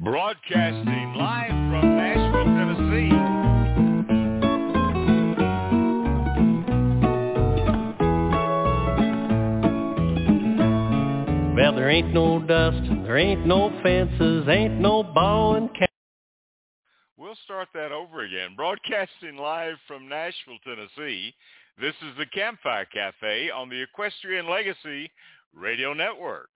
broadcasting live from Nashville, Tennessee. Well, there ain't no dust, there ain't no fences, ain't no ball and. We'll start that over again. Broadcasting live from Nashville, Tennessee. This is the Campfire Cafe on the Equestrian Legacy Radio Network.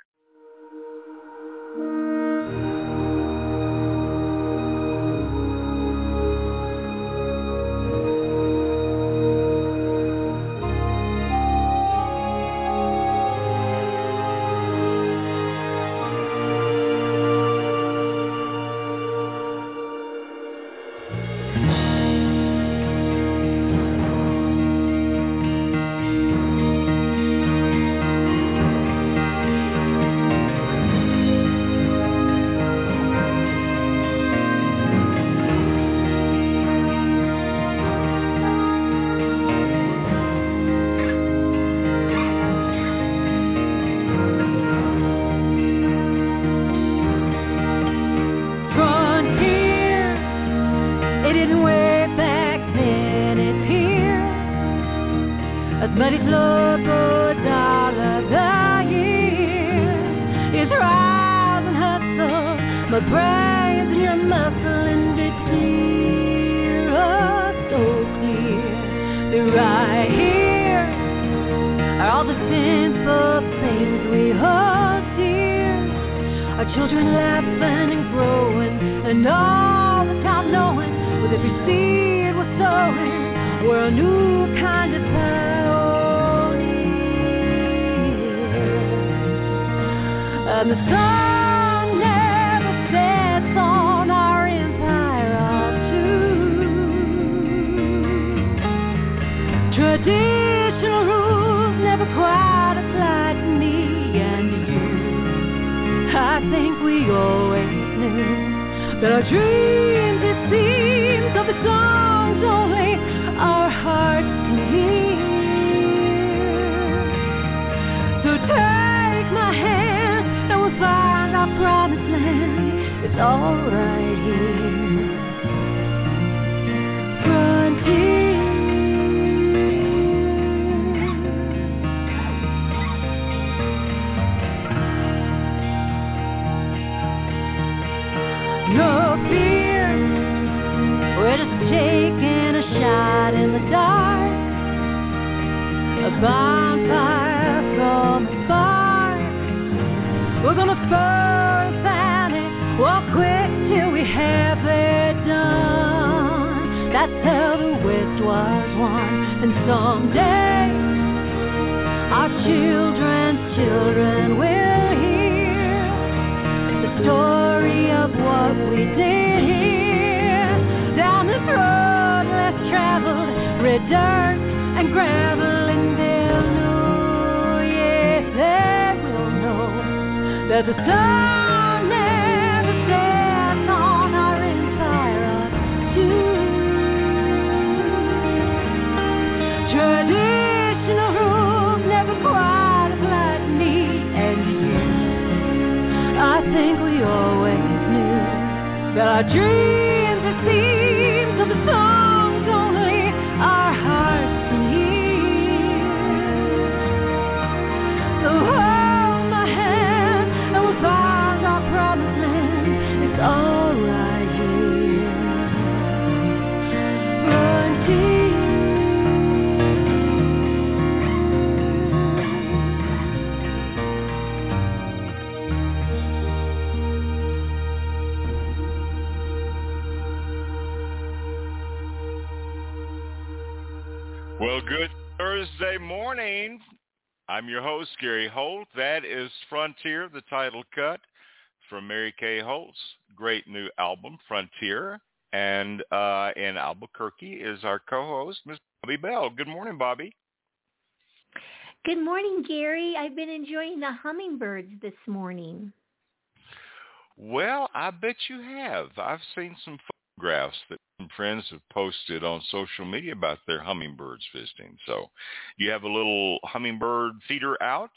I'm your host, Gary Holt. That is Frontier, the title cut from Mary Kay Holt's great new album, Frontier. And uh, in Albuquerque is our co-host, Miss Bobbi Bell. Good morning, Bobbi. Good morning, Gary. I've been enjoying the hummingbirds this morning. Well, I bet you have. I've seen some photographs that friends have posted on social media about their hummingbirds visiting. So you have a little hummingbird feeder out?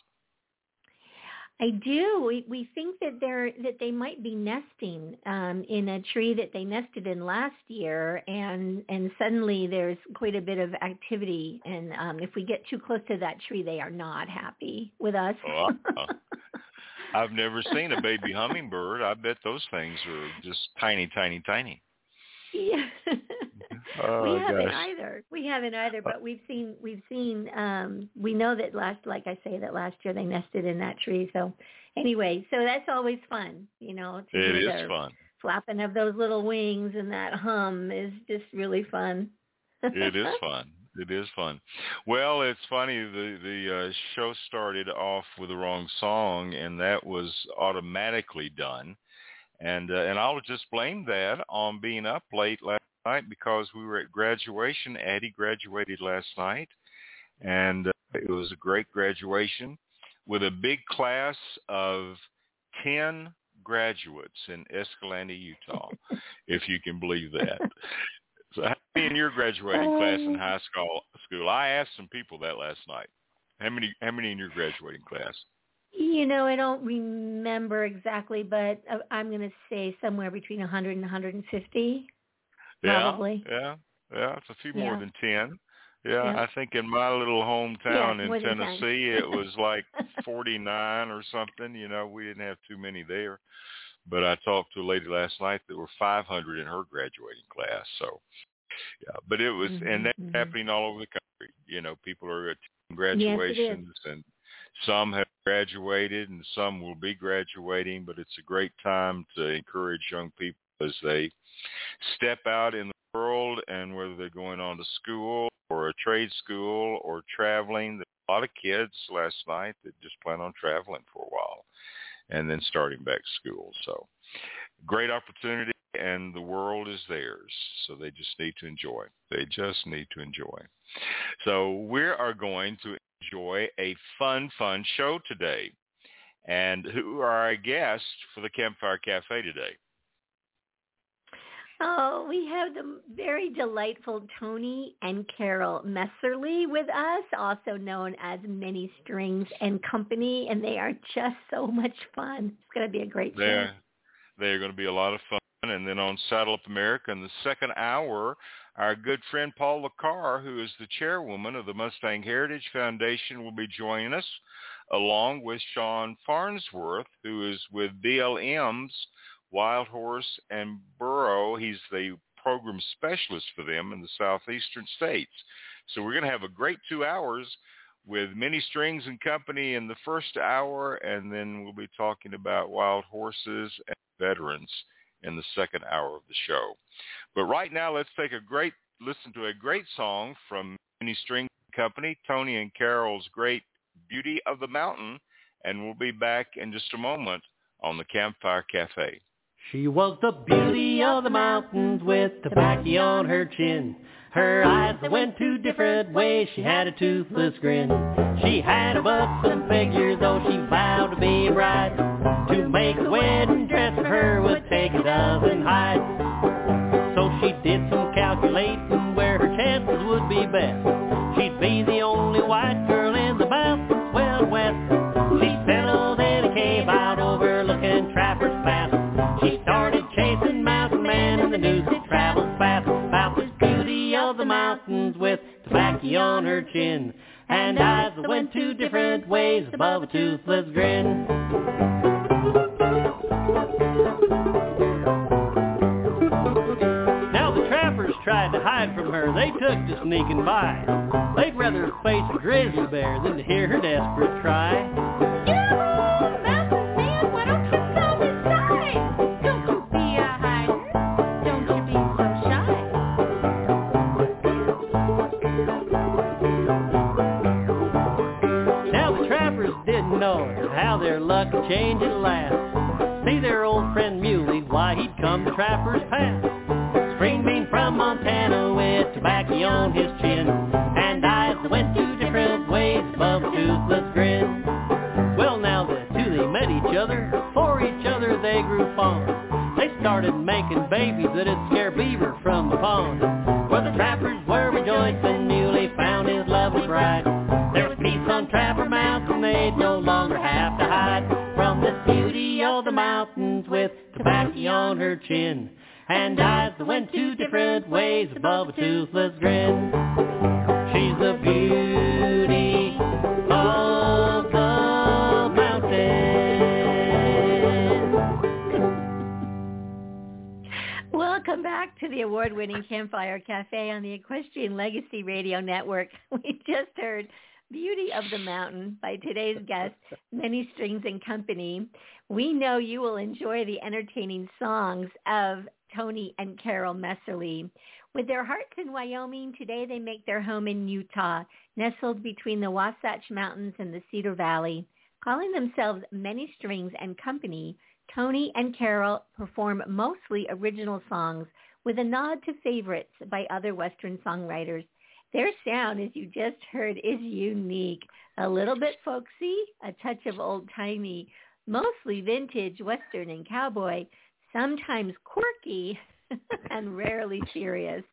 I do. We we think that they're that they might be nesting um, in a tree that they nested in last year, and and suddenly there's quite a bit of activity. And um, if we get too close to that tree, they are not happy with us. I've never seen a baby hummingbird. I bet those things are just tiny, tiny, tiny. Yeah. Oh, we haven't gosh. either. We haven't either, but we've seen we've seen um we know that last like I say that last year they nested in that tree. So anyway, so that's always fun, you know, to It is fun. flapping of those little wings and that hum is just really fun. It is fun. It is fun. Well, it's funny. The the uh, show started off with the wrong song, and that was automatically done. And uh, and I'll just blame that on being up late last night because we were at graduation. Addie graduated last night, and uh, it was a great graduation with a big class of ten graduates in Escalante, Utah, if you can believe that. So how many in your graduating class in high school? School. I asked some people that last night. How many? How many in your graduating class? You know, I don't remember exactly, but uh, I'm going to say somewhere between 100 and 150. Yeah, Probably. Yeah, yeah. It's a few more than ten. Yeah, Yeah. I think in my little hometown Yeah, in 10. Tennessee, it was like 49 or something. You know, we didn't have too many there. But I talked to a lady last night that were 500 in her graduating class. So, yeah. But it was, Mhm, and that's mhm. happening all over the country. You know, people are attending Yes, graduations, and some have graduated, and some will be graduating. But it's a great time to encourage young people as they step out in the world, and whether they're going on to school or a trade school or traveling. A lot of kids last night that just plan on traveling for a while and then starting back school. So great opportunity and the world is theirs. So they just need to enjoy. They just need to enjoy. So we are going to enjoy a fun, fun show today. And who are our guests for the Campfire Cafe today? Oh, we have the very delightful Tony and Carol Messerly with us, also known as Many Strings and Company, and they are just so much fun. It's going to be a great show. They're, they're going to be a lot of fun. And then on Saddle Up America in the second hour, our good friend Paula Carr, who is the chairwoman of the Mustang Heritage Foundation, will be joining us, along with Shawn Farnsworth, who is with BLM's Wild Horse and Burro. He's the program specialist for them in the southeastern states. So we're going to have a great two hours with Many Strings and Company in the first hour, and then we'll be talking about wild horses and veterans in the second hour of the show. But right now, let's take a great listen to a great song from Many String Company, Tony and Carol's great Beauty of the Mountain, and we'll be back in just a moment on the Campfire Cafe. She was the beauty of the mountains with tobacco on her chin. Her eyes that went two different ways, she had a toothless grin. She had a buxom figure, though she vowed to be bride. To make a wedding dress for her would take a dozen hides. So she did some calculating where her chances would be best. She'd be the only white girl in the mountains well west. She settled in a cave out overlooking Trapper's Pass. She started chasing mountain man and the news had traveled fast about this beauty of the mountains with tobacco on her chin and eyes that went two different ways above a toothless grin. Tried to hide from her, they took to sneaking by. They'd rather face a grizzly bear than to hear her desperate cry. Mountain man, why don't you inside? Don't be a. Don't you be so shy. Now the trappers didn't know how their luck changed at last. See their old friend Muley, why he'd come to Trapper's Pass. Spring bean from Montana with tobacco on his chin, and eyes that went two different ways above a toothless grin. Well, now the two they met each other, for each other they grew fond. They started making babies that'd scare beaver from the pond. Where the trappers were rejoicing, Muley found his love was right. There was peace on Trapper Mountain, they'd no longer have to hide. From the beauty of the mountains with tobacco on her chin and eyes that went two different ways above a toothless grin. She's the beauty of the mountains. Welcome back to the award-winning Campfire Cafe on the Equestrian Legacy Radio Network. We just heard Beauty of the Mountain by today's guest, Many Strings and Company. We know you will enjoy the entertaining songs of Tony and Carol Messerly. With their hearts in Wyoming, today they make their home in Utah, nestled between the Wasatch Mountains and the Cedar Valley. Calling themselves Many Strings and Company, Tony and Carol perform mostly original songs with a nod to favorites by other Western songwriters. Their sound, as you just heard, is unique. A little bit folksy, a touch of old-timey, mostly vintage Western and cowboy, sometimes quirky, and rarely serious.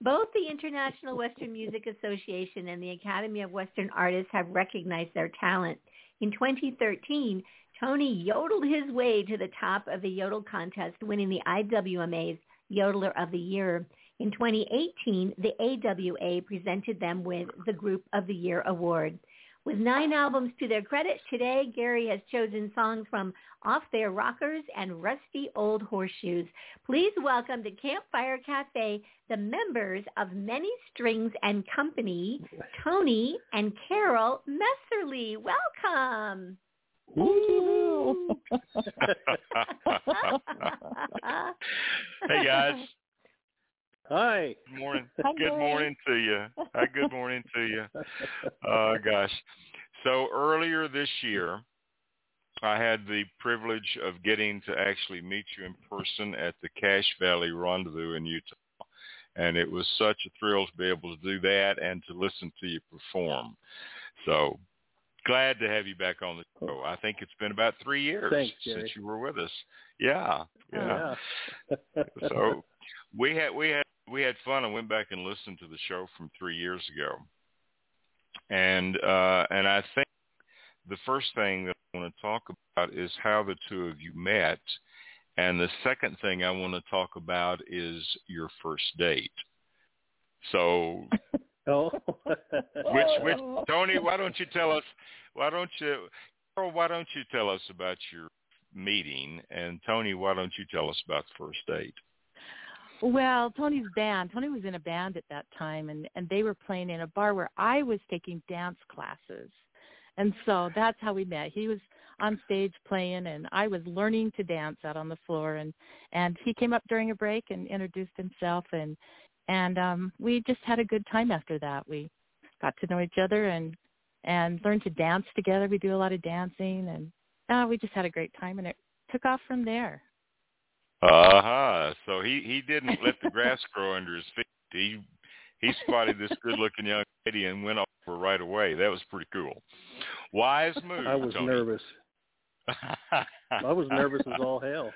Both the International Western Music Association and the Academy of Western Artists have recognized their talent. In 2013, Tony yodeled his way to the top of the Yodel contest, winning the IWMA's Yodeler of the Year. In 2018, the AWA presented them with the Group of the Year award. With nine albums to their credit, today Gary has chosen songs from Off Their Rockers and Rusty Old Horseshoes. Please welcome to Campfire Cafe the members of Many Strings and Company, Tony and Carol Messerly. Welcome. hey guys. Hi. Good morning. Hi, good Gary. morning to you. Hi, good morning to you. Oh gosh. So earlier this year, I had the privilege of getting to actually meet you in person at the Cache Valley Rendezvous in Utah. And it was such a thrill to be able to do that and to listen to you perform. So glad to have you back on the show. I think it's been about three years Thanks, since you were with us. Yeah. Yeah. Yeah. so we had we had we had fun I went back and listened to the show from three years ago. And uh and I think the first thing that I want to talk about is how the two of you met. And the second thing I want to talk about is your first date. So oh. which which Tony, why don't you tell us why don't you Carol, why don't you tell us about your meeting and Tony, why don't you tell us about the first date? Well, Tony's band. Tony was in a band at that time, and and they were playing in a bar where I was taking dance classes, and so that's how we met. He was on stage playing, and I was learning to dance out on the floor, and and he came up during a break and introduced himself, and and um we just had a good time after that. We got to know each other and and learned to dance together. We do a lot of dancing, and uh, we just had a great time, and it took off from there. Uh-huh. So he he didn't let the grass grow under his feet. He he spotted this good-looking young lady and went over right away. That was pretty cool. Wise move. I was Tony. nervous. I was nervous as all hell.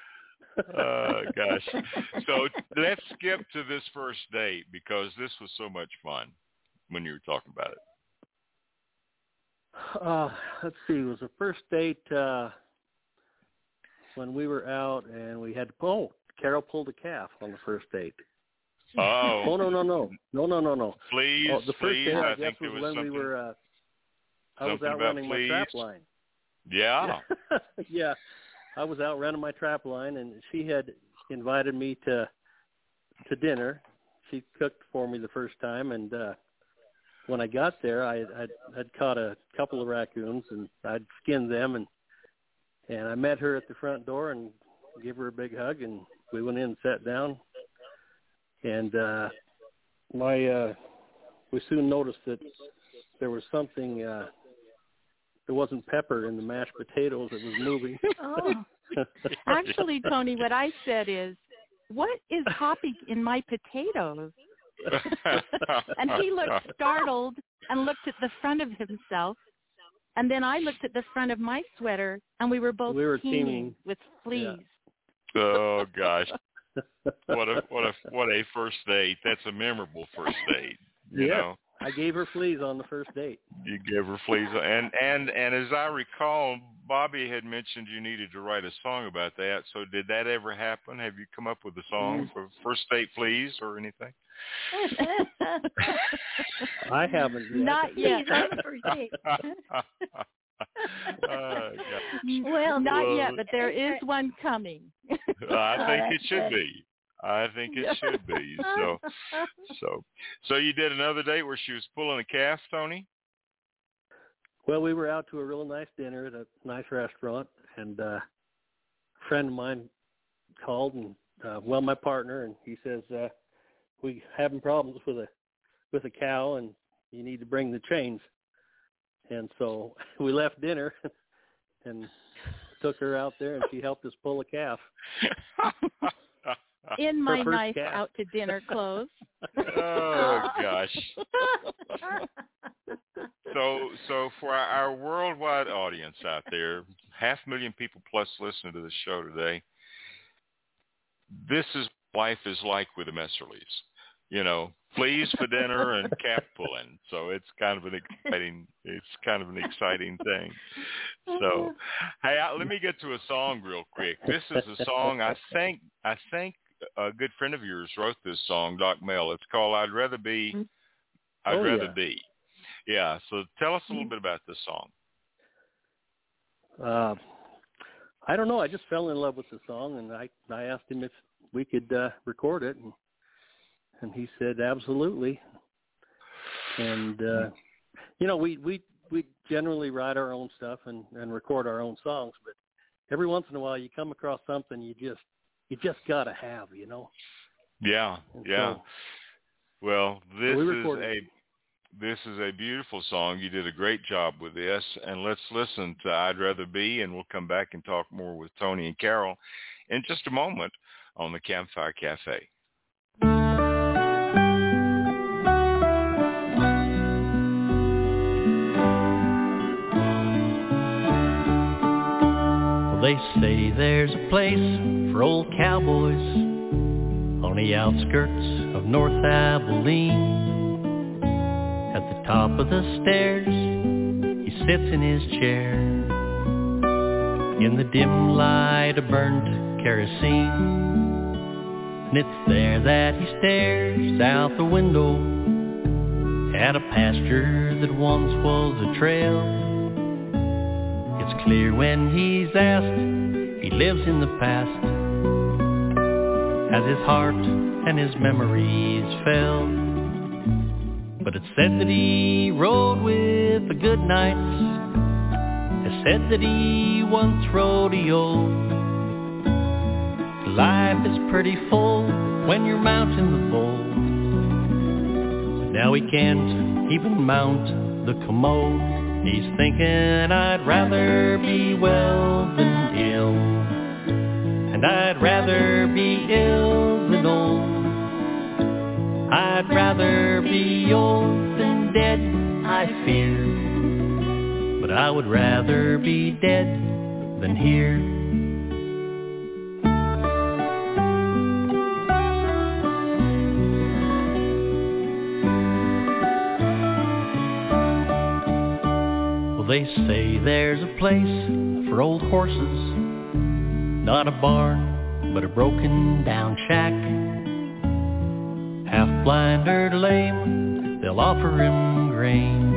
uh, gosh. So let's skip to this first date because this was so much fun when you were talking about it. Uh, let's see. It was the first date uh, when we were out and we had to. Oh, Carol pulled a calf on the first date. Oh, Oh no no no no no no no. please, Oh, the first please. date I I think guess was was when we were. Uh, I was out running my trap line. yeah. yeah, I was out running my trap line, and she had invited me to to dinner. She cooked for me the first time, and uh when I got there, I I'd, I'd caught a couple of raccoons, and I'd skinned them, and and I met her at the front door and gave her a big hug, and we went in and sat down, and uh my uh we soon noticed that there was something uh there wasn't pepper in the mashed potatoes that was moving. Oh. Actually, Tony, what I said is, what is hopping in my potatoes? And he looked startled and looked at the front of himself. And then I looked at the front of my sweater, and we were both We were teeming teaming. with fleas. oh gosh. What a what a what a first date. That's a memorable first date. You Yeah. know. I gave her fleas on the first date. You gave her fleas and and and as I recall Bobbi had mentioned you needed to write a song about that. So did that ever happen? Have you come up with a song mm. for First date Fleas or anything? I haven't yet. Not yet. Please, I'm for sake. Oh, Well, Not Well- yet, but there is one coming. I think it should be. I think it should be. So, so, so you did another date where she was pulling a calf, Tony? Well, we were out to a real nice dinner at a nice restaurant, and uh, a friend of mine called and uh, well, my partner, and he says uh, we having problems with a with a cow, and you need to bring the chains. And so we left dinner and took her out there, and she helped us pull a calf. In my first nice calf. out to dinner clothes. oh gosh. So, so for our, our worldwide audience out there, half a million people plus listening to the show today, this is life is like with the Messerlies. You know, fleas for dinner and calf pulling. So it's kind of an exciting, it's kind of an exciting thing. So, hey, I, let me get to a song real quick. This is a song I think I think a good friend of yours wrote this song, Doc Mel. It's called "I'd Rather Be." I'd Oh, rather yeah. be. Yeah. So tell us a little bit about this song. Uh, I don't know. I just fell in love with the song, and I I asked him if we could uh, record it, and and he said absolutely. And uh, you know, we we we generally write our own stuff and and record our own songs, but every once in a while you come across something you just you just gotta have, you know. Yeah. And Yeah. so- Well, this we is a this is a beautiful song. You did a great job with this, and let's listen to "I'd Rather Be," and we'll come back and talk more with Tony and Carol in just a moment on the Campfire Cafe. Say there's a place for old cowboys on the outskirts of North Abilene. At the top of the stairs, he sits in his chair in the dim light of burnt kerosene. And it's there that he stares out the window at a pasture that once was a trail. It's clear when he's asked, he lives in the past as his heart and his memories fell. But it's said that he rode with the good knights. It's said that he once rodeoed. Life is pretty full when you're mounting the bull. Now he can't even mount the commode. He's thinking I'd rather be well than ill. And I'd rather be ill than old. I'd rather be old than dead, I fear. But I would rather be dead than here. They say there's a place for old horses. Not a barn, but a broken down shack. Half blind or lame, they'll offer him grain.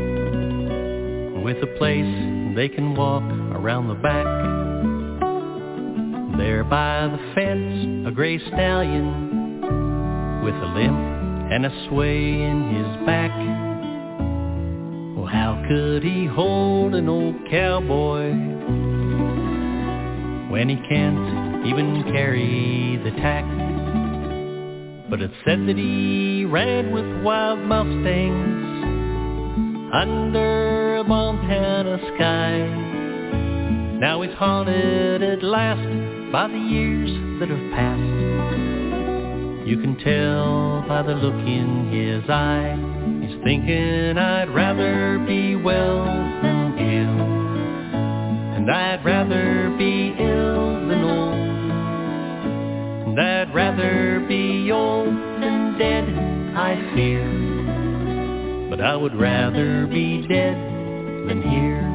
With a place they can walk around the back. There by the fence, a gray stallion with a limp and a sway in his back. Well, how could he hold an old cowboy when he can't even carry the tack? But it's said that he ran with wild Mustangs under a Montana sky. Now he's haunted at last by the years that have passed. You can tell by the look in his eye. He's thinking I'd rather be well than ill. And I'd rather be I'd rather be old than dead, I fear. But I would rather be dead than here.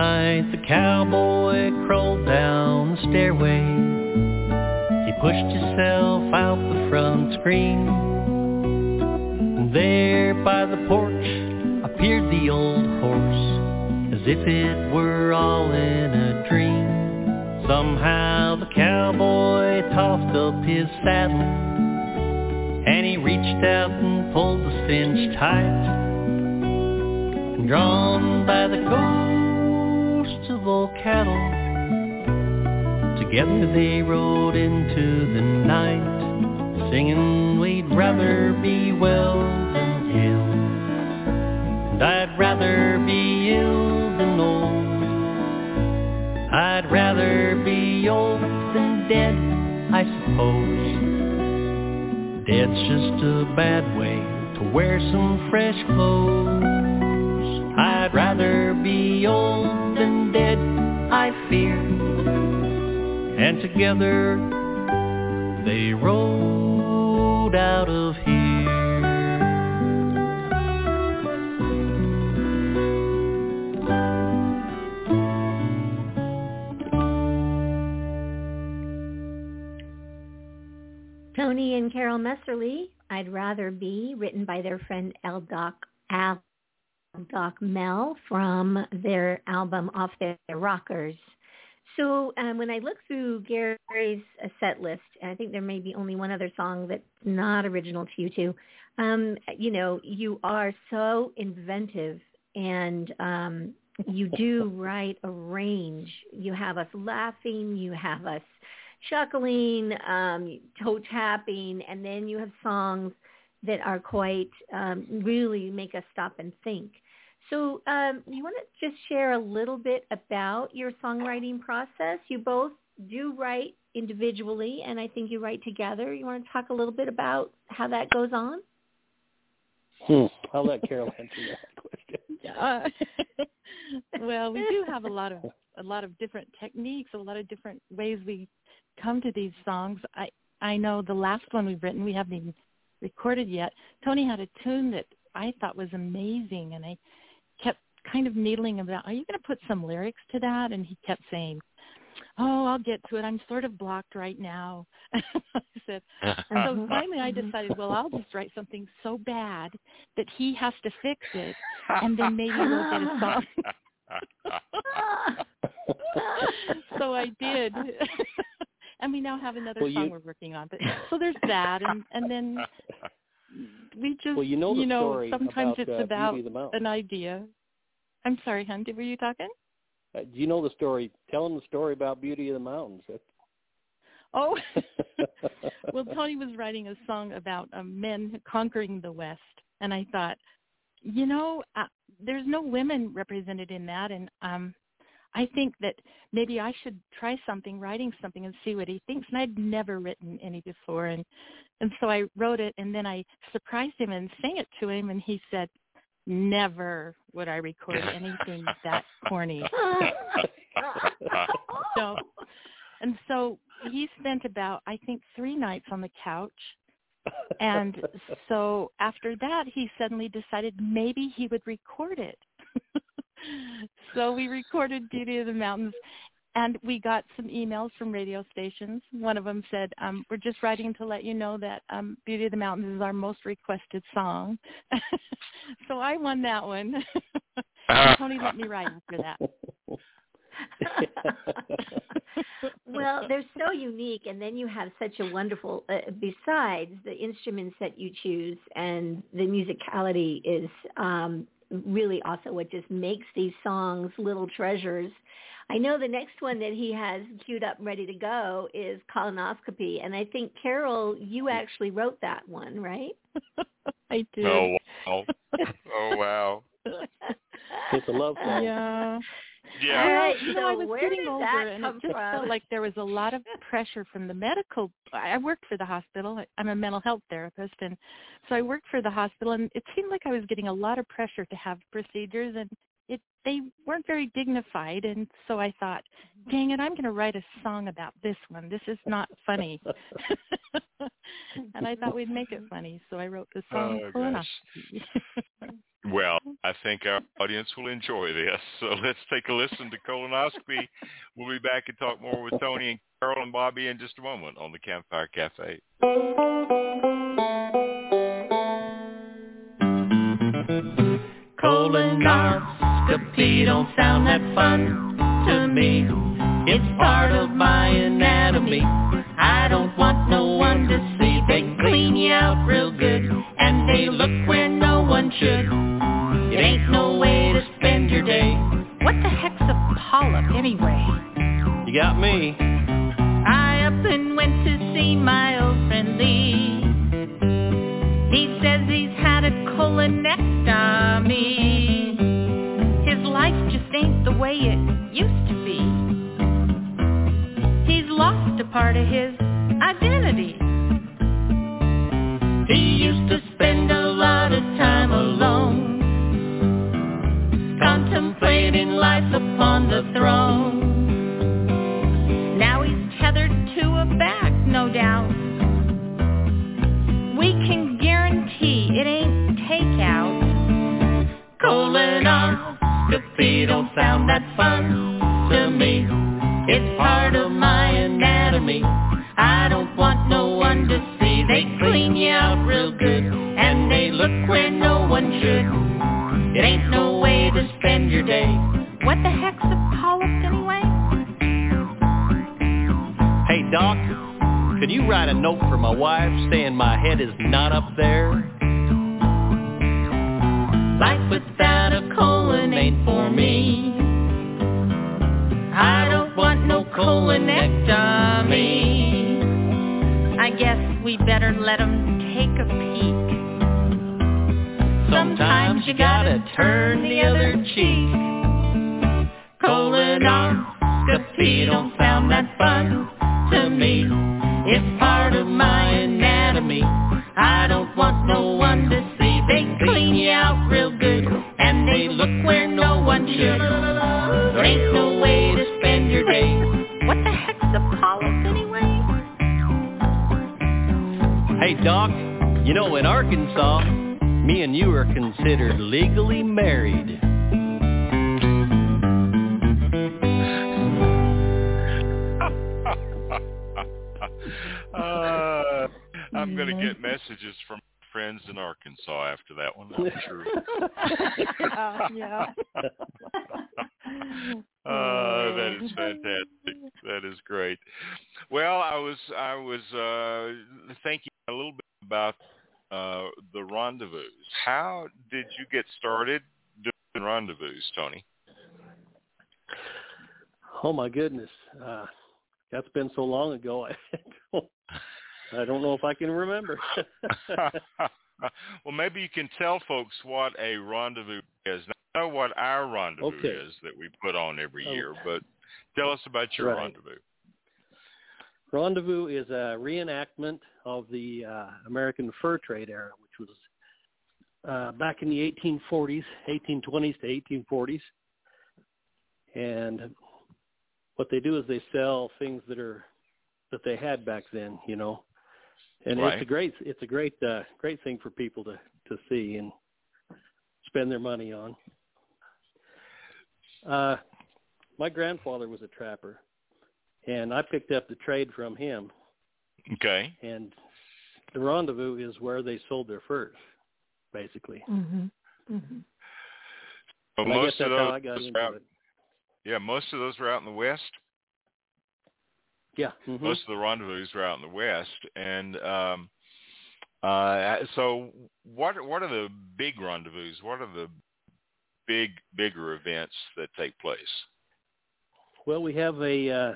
Night the cowboy crawled down the stairway. He pushed himself out the front screen. And There by the porch appeared the old horse, as if it were all in a dream. Somehow the cowboy tossed up his saddle, and he reached out and pulled the cinch tight. And drawn by the ghosts cattle, together they rode into the night, singing we'd rather be well than ill. And I'd rather be ill than old. I'd rather be old than dead, I suppose. Dead's just a bad way to wear some fresh clothes. I'd rather be old And together they rode out of here. Tony and Carol Messerly, I'd Rather Be, written by their friend L. Doc, Al Doc Mel from their album Off Their Rockers. So um, when I look through Gary's uh, set list, and I think there may be only one other song that's not original to you two. Um, you know, you are so inventive and um, you do write a range. You have us laughing, you have us chuckling, um, toe tapping, and then you have songs that are quite um, really make us stop and think. So um, you want to just share a little bit about your songwriting process? You both do write individually, and I think you write together. You want to talk a little bit about how that goes on? Hmm. I'll let Carol answer that question. Uh, well, we do have a lot of a lot of different techniques, a lot of different ways we come to these songs. I I know the last one we've written, we haven't even recorded yet. Tony had a tune that I thought was amazing, and I kept kind of needling about, are you going to put some lyrics to that? And he kept saying, oh, I'll get to it. I'm sort of blocked right now. I said, and so finally I decided, well, I'll just write something so bad that he has to fix it, and then maybe we'll get a song. so I did. and we now have another Well, song you- we're working on. But so there's that, and and then we just Well, you know the know sometimes about, it's uh, about Beauty of the Mountain. an idea. I'm sorry, hon. Were you talking? Uh, do you know the story? Tell them the story about Beauty of the Mountains. Oh, well, Tony was writing a song about um, men conquering the West, and I thought, you know, uh, there's no women represented in that, and um, I think that maybe I should try something, writing something, and see what he thinks. And I'd never written any before, and and so I wrote it, and then I surprised him and sang it to him, and he said, never would I record anything that corny. So, and so he spent about I think three nights on the couch, and so after that he suddenly decided maybe he would record it. so we recorded Beauty of the Mountains, and we got some emails from radio stations. One of them said, um, "We're just writing to let you know that um, Beauty of the Mountains is our most requested song." so I won that one. Tony let me write after that. well, they're so unique, and then you have such a wonderful. Uh, besides the instruments that you choose, and the musicality is um, really also what just makes these songs little treasures. I know the next one that he has queued up, and ready to go, is colonoscopy, and I think Carol, you actually wrote that one, right? I did. Oh wow! Oh wow! it's a love song. Yeah. Yeah. All right, you know, I was where getting did older, that and come it just from? felt like there was a lot of pressure from the medical. I worked for the hospital. I'm a mental health therapist, and so I worked for the hospital, and it seemed like I was getting a lot of pressure to have procedures, and it they weren't very dignified. And so I thought, mm-hmm. dang it, I'm going to write a song about this one. This is not funny. and I thought we'd make it funny, so I wrote the song Oh, Colonoscopy. Well, I think our audience will enjoy this. So let's take a listen to colonoscopy. We'll be back and talk more with Tony and Carol and Bobbi in just a moment on the Campfire Cafe. Colonoscopy don't sound that fun to me. It's part of my anatomy. I don't want no one to see. They clean you out real good, and they look where no one should. It ain't no way to spend your day. What the heck's a polyp anyway? You got me. I up and went to see my old friend Lee. He says he's had a colonectomy. His life just ain't the way it used to be. He's lost a part of his identity. He used to spend a lot of time alone, contemplating life upon the throne. Now he's tethered to a back, no doubt. We can guarantee it ain't takeout. Colonoscopy don't sound that fun to me. It's part of my anatomy. I don't want no one to see. They clean you out real good, and they look where no one should. It ain't no way to spend your day. What the heck's a polyp anyway? Hey, Doc, could you write a note for my wife saying my head is not up there? Life without a colon ain't for me. I don't want no colonectomy. I guess we better let 'em take a peek. Sometimes you gotta turn the other cheek. Colonoscopy don't sound that fun to me. It's part of my anatomy. I don't want no one to see. They clean you out real good, and they look where no one should. There ain't no way to spend your day. What the heck's a polyp anyway? Hey, Doc, you know, in Arkansas, me and you are considered legally married. Uh, I'm going to get messages from friends in Arkansas after that one. I'm sure. Uh, yeah. uh, that is fantastic. That is great. Well, I was I was uh, thinking a little bit about uh, the rendezvous. How did you get started doing rendezvous, Tony? Oh my goodness, uh, that's been so long ago. I don't, I don't know if I can remember. well, maybe you can tell folks what a rendezvous is. I know what our rendezvous Okay. is that we put on every Oh. year, but tell us about your Right. rendezvous. Rendezvous is a reenactment of the uh, American fur trade era, which was uh, back in the 1840s, 1820s to 1840s. And what they do is they sell things that are that they had back then, you know. And Right. it's a great it's a great uh, great thing for people to to see and spend their money on. Uh, my grandfather was a trapper, and I picked up the trade from him. Okay. And the rendezvous is where they sold their furs, basically. Mm-hmm. Mm-hmm. Well, And I guess most that's of how those yeah, most of those were out in the west. Yeah. mhm. Most of the rendezvous were out in the west, and um, uh, so what? What are the big rendezvous? What are the big, bigger events that take place? Well, we have a uh,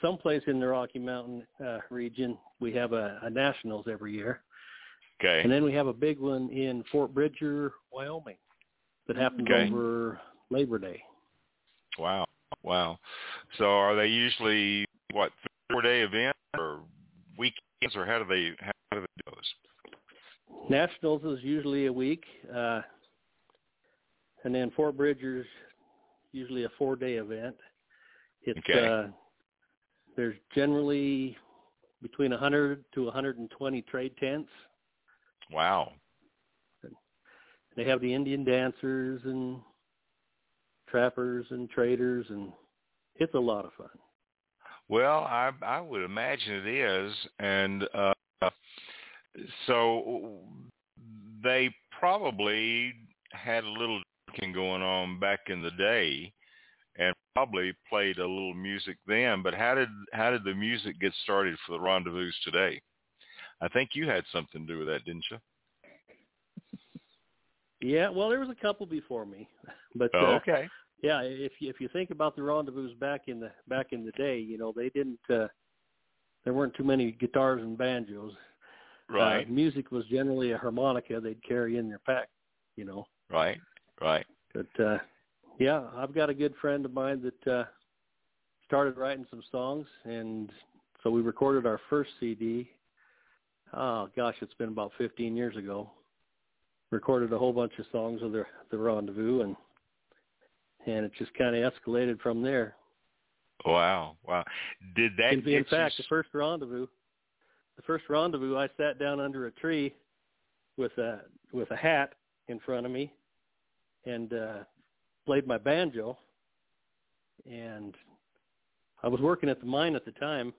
someplace in the Rocky Mountain uh, region. We have a, a nationals every year, Okay. and then we have a big one in Fort Bridger, Wyoming, that happens Okay. over Labor Day. Wow. Wow. So are they usually what four day events or weekends or how do they how do they do those? Nationals is usually a week, uh, and then Fort Bridger's usually a four-day event. It's Okay. uh, there's generally between 100 to 120 trade tents, Wow. they have the Indian dancers and trappers and traders, and it's a lot of fun. Well, I I would imagine it is, and uh, so they probably had a little drinking going on back in the day, and probably played a little music then. But how did how did the music get started for the rendezvous today? I think you had something to do with that, didn't you? Yeah, well, there was a couple before me, but oh, uh, okay. Yeah, if you, if you think about the rendezvous back in the back in the day, you know, they didn't. uh There weren't too many guitars and banjos. Right. Uh, music was generally a harmonica they'd carry in their pack, you know. Right. Right. But uh yeah, I've got a good friend of mine that uh started writing some songs and so we recorded our first CD. Oh gosh, it's been about 15 years ago. Recorded a whole bunch of songs of the the rendezvous and and it just kind of escalated from there. Wow. Wow. Did that in, in fact, you... the first rendezvous, the first rendezvous, I sat down under a tree with a with a hat in front of me and uh played my banjo and I was working at the mine at the time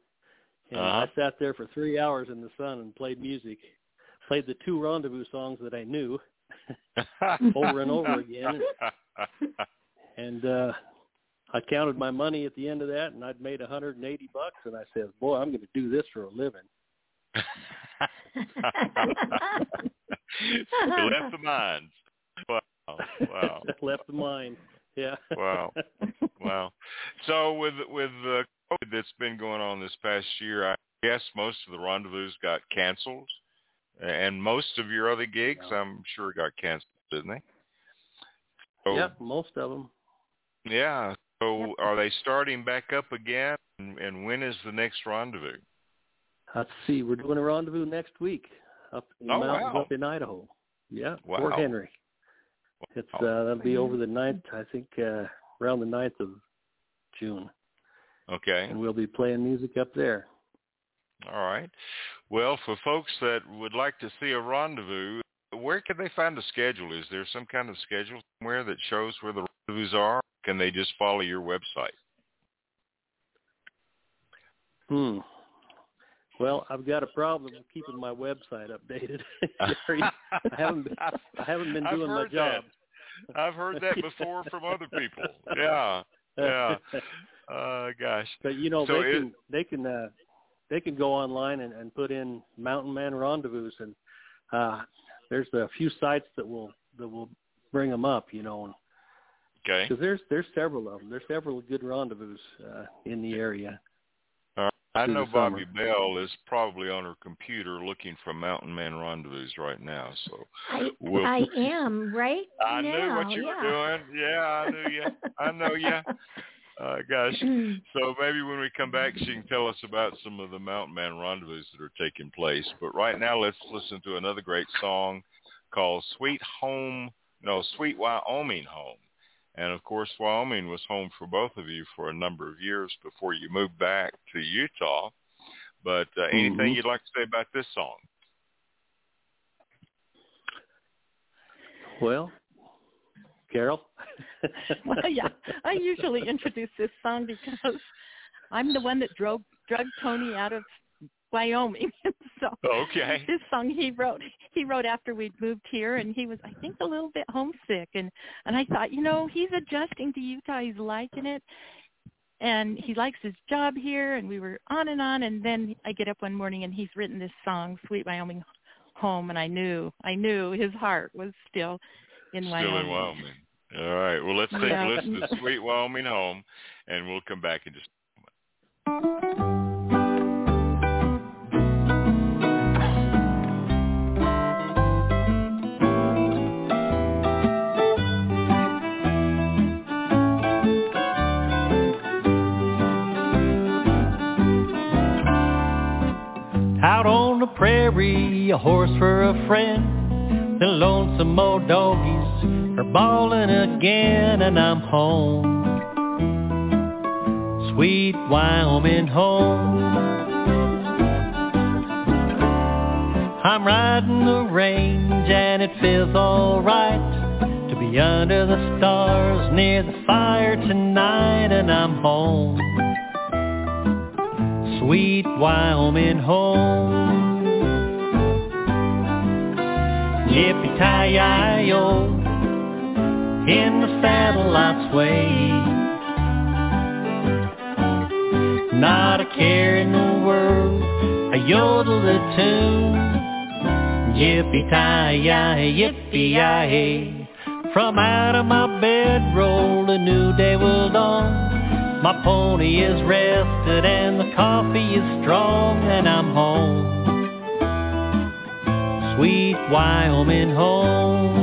and Uh-huh. I sat there for three hours in the sun and played music. Played the two rendezvous songs that I knew over and over again. And uh I counted my money at the end of that and I'd made a hundred and eighty bucks and I said, Boy, I'm gonna do this for a living. Left the mines. Wow. Wow. Left the mine. Yeah. Wow. Wow. So with with the COVID that's been going on this past year, I guess most of the rendezvous got canceled, and most of your other gigs, I'm sure, got canceled, didn't they? So, Yep, most of them. Yeah. So are they starting back up again? And, and when is the next rendezvous? Let's see, we're doing a rendezvous next week up in the Oh, mountains wow. up in Idaho. Yeah, Wow. Fort Henry. It's uh, that'll be over the ninth, I think uh around the ninth of June. Okay. And we'll be playing music up there. All right. Well, for folks that would like to see a rendezvous, where can they find a schedule? Is there some kind of schedule somewhere that shows where the rendezvous are? Can they just follow your website? Hmm. Well, I've got a problem keeping my website updated. I haven't been, I haven't been doing my job. That. I've heard that before from other people. Yeah. Yeah. Uh, gosh. But you know So they it- can they can uh they can go online and, and put in Mountain Man Rendezvous and uh there's a few sites that will that will bring them up, you know, Okay. because there's there's several of them. There's several good rendezvous uh, in the area. I know Bobbi summer. Bell is probably on her computer looking for Mountain Man rendezvous right now. So I, We'll- I am right I now. knew what you yeah. were doing. Yeah, I knew you. I know you. Uh, gosh. So maybe when we come back, she can tell us about some of the Mountain Man rendezvous that are taking place. But right now, let's listen to another great song called "Sweet Home." No, "Sweet Wyoming Home." And of course, Wyoming was home for both of you for a number of years before you moved back to Utah. But uh, anything Mhm. you'd like to say about this song? Well, Carol. well, yeah, I usually introduce this song because I'm the one that drove drug Tony out of Wyoming. so Okay. this song he wrote he wrote after we'd moved here and he was I think a little bit homesick and and I thought, you know, he's adjusting to Utah, he's liking it. And he likes his job here and we were on and on and then I get up one morning and he's written this song, Sweet Wyoming Home and I knew I knew his heart was still in Wyoming. Still in Wyoming. All right. Well, let's take Yeah. a listen to Sweet Wyoming Home, and we'll come back in just Out on the prairie, a horse for a friend. The lonesome old doggies are bawling again, and I'm home. Sweet Wyoming home. I'm riding the range and it feels alright to be under the stars near the fire tonight and I'm home. Sweet Wyoming home. Yippee-ki-yi-yo, in the saddle I sway. Not a care in the world, I yodel the tune. Yippee-ki-yi, yippee-yi-hey. From out of my bedroll a new day will dawn. My pony is rested and the coffee is strong and I'm home. Sweet Wyoming home.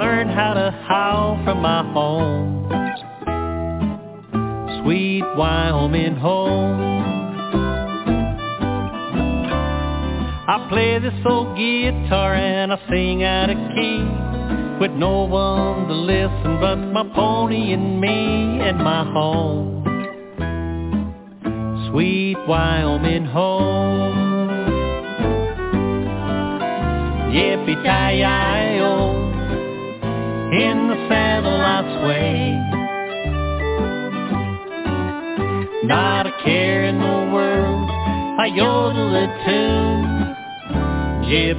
Learned how to howl from my home. Sweet Wyoming home. I play this old guitar and I sing out of key with no one to listen but my pony and me and my home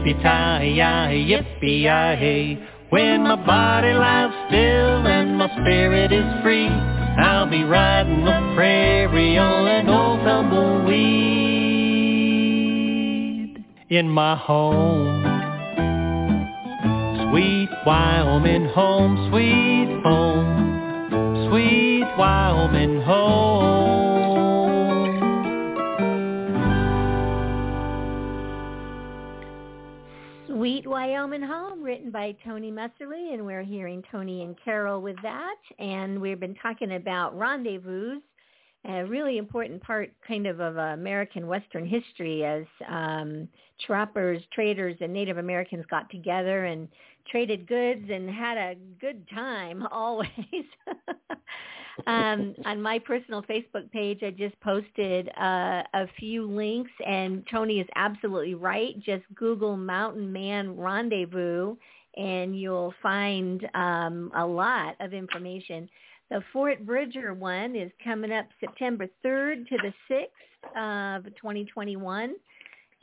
Yippee-ki-yi, yippee-yi-hey, when my body lies still and my spirit is free. I'll be riding the prairie on an old tumbleweed in my home. Sweet Wyoming home, sweet home, sweet Wyoming home. Sweet Wyoming Home, written by Tony Messerly, and we're hearing Tony and Carol with that. And we've been talking about rendezvous, a really important part kind of of American Western history as um, trappers, traders, and Native Americans got together and traded goods and had a good time always. um, on my personal Facebook page, I just posted uh, a few links, and Tony is absolutely right. Just Google Mountain Man Rendezvous, and you'll find um, a lot of information. The Fort Bridger one is coming up September 3rd to the 6th of 2021.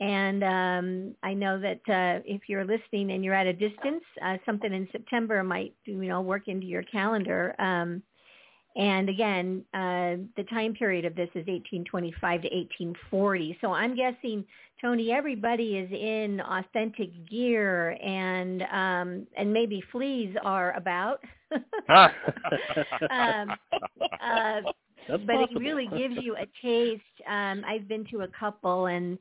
And um, I know that uh, if you're listening and you're at a distance, uh, something in September might, you know, work into your calendar. Um, and again, uh, the time period of this is 1825 to 1840. So I'm guessing, Tony, everybody is in authentic gear, and um, and maybe fleas are about. um, uh, That's but it really gives you a taste. Um, I've been to a couple, and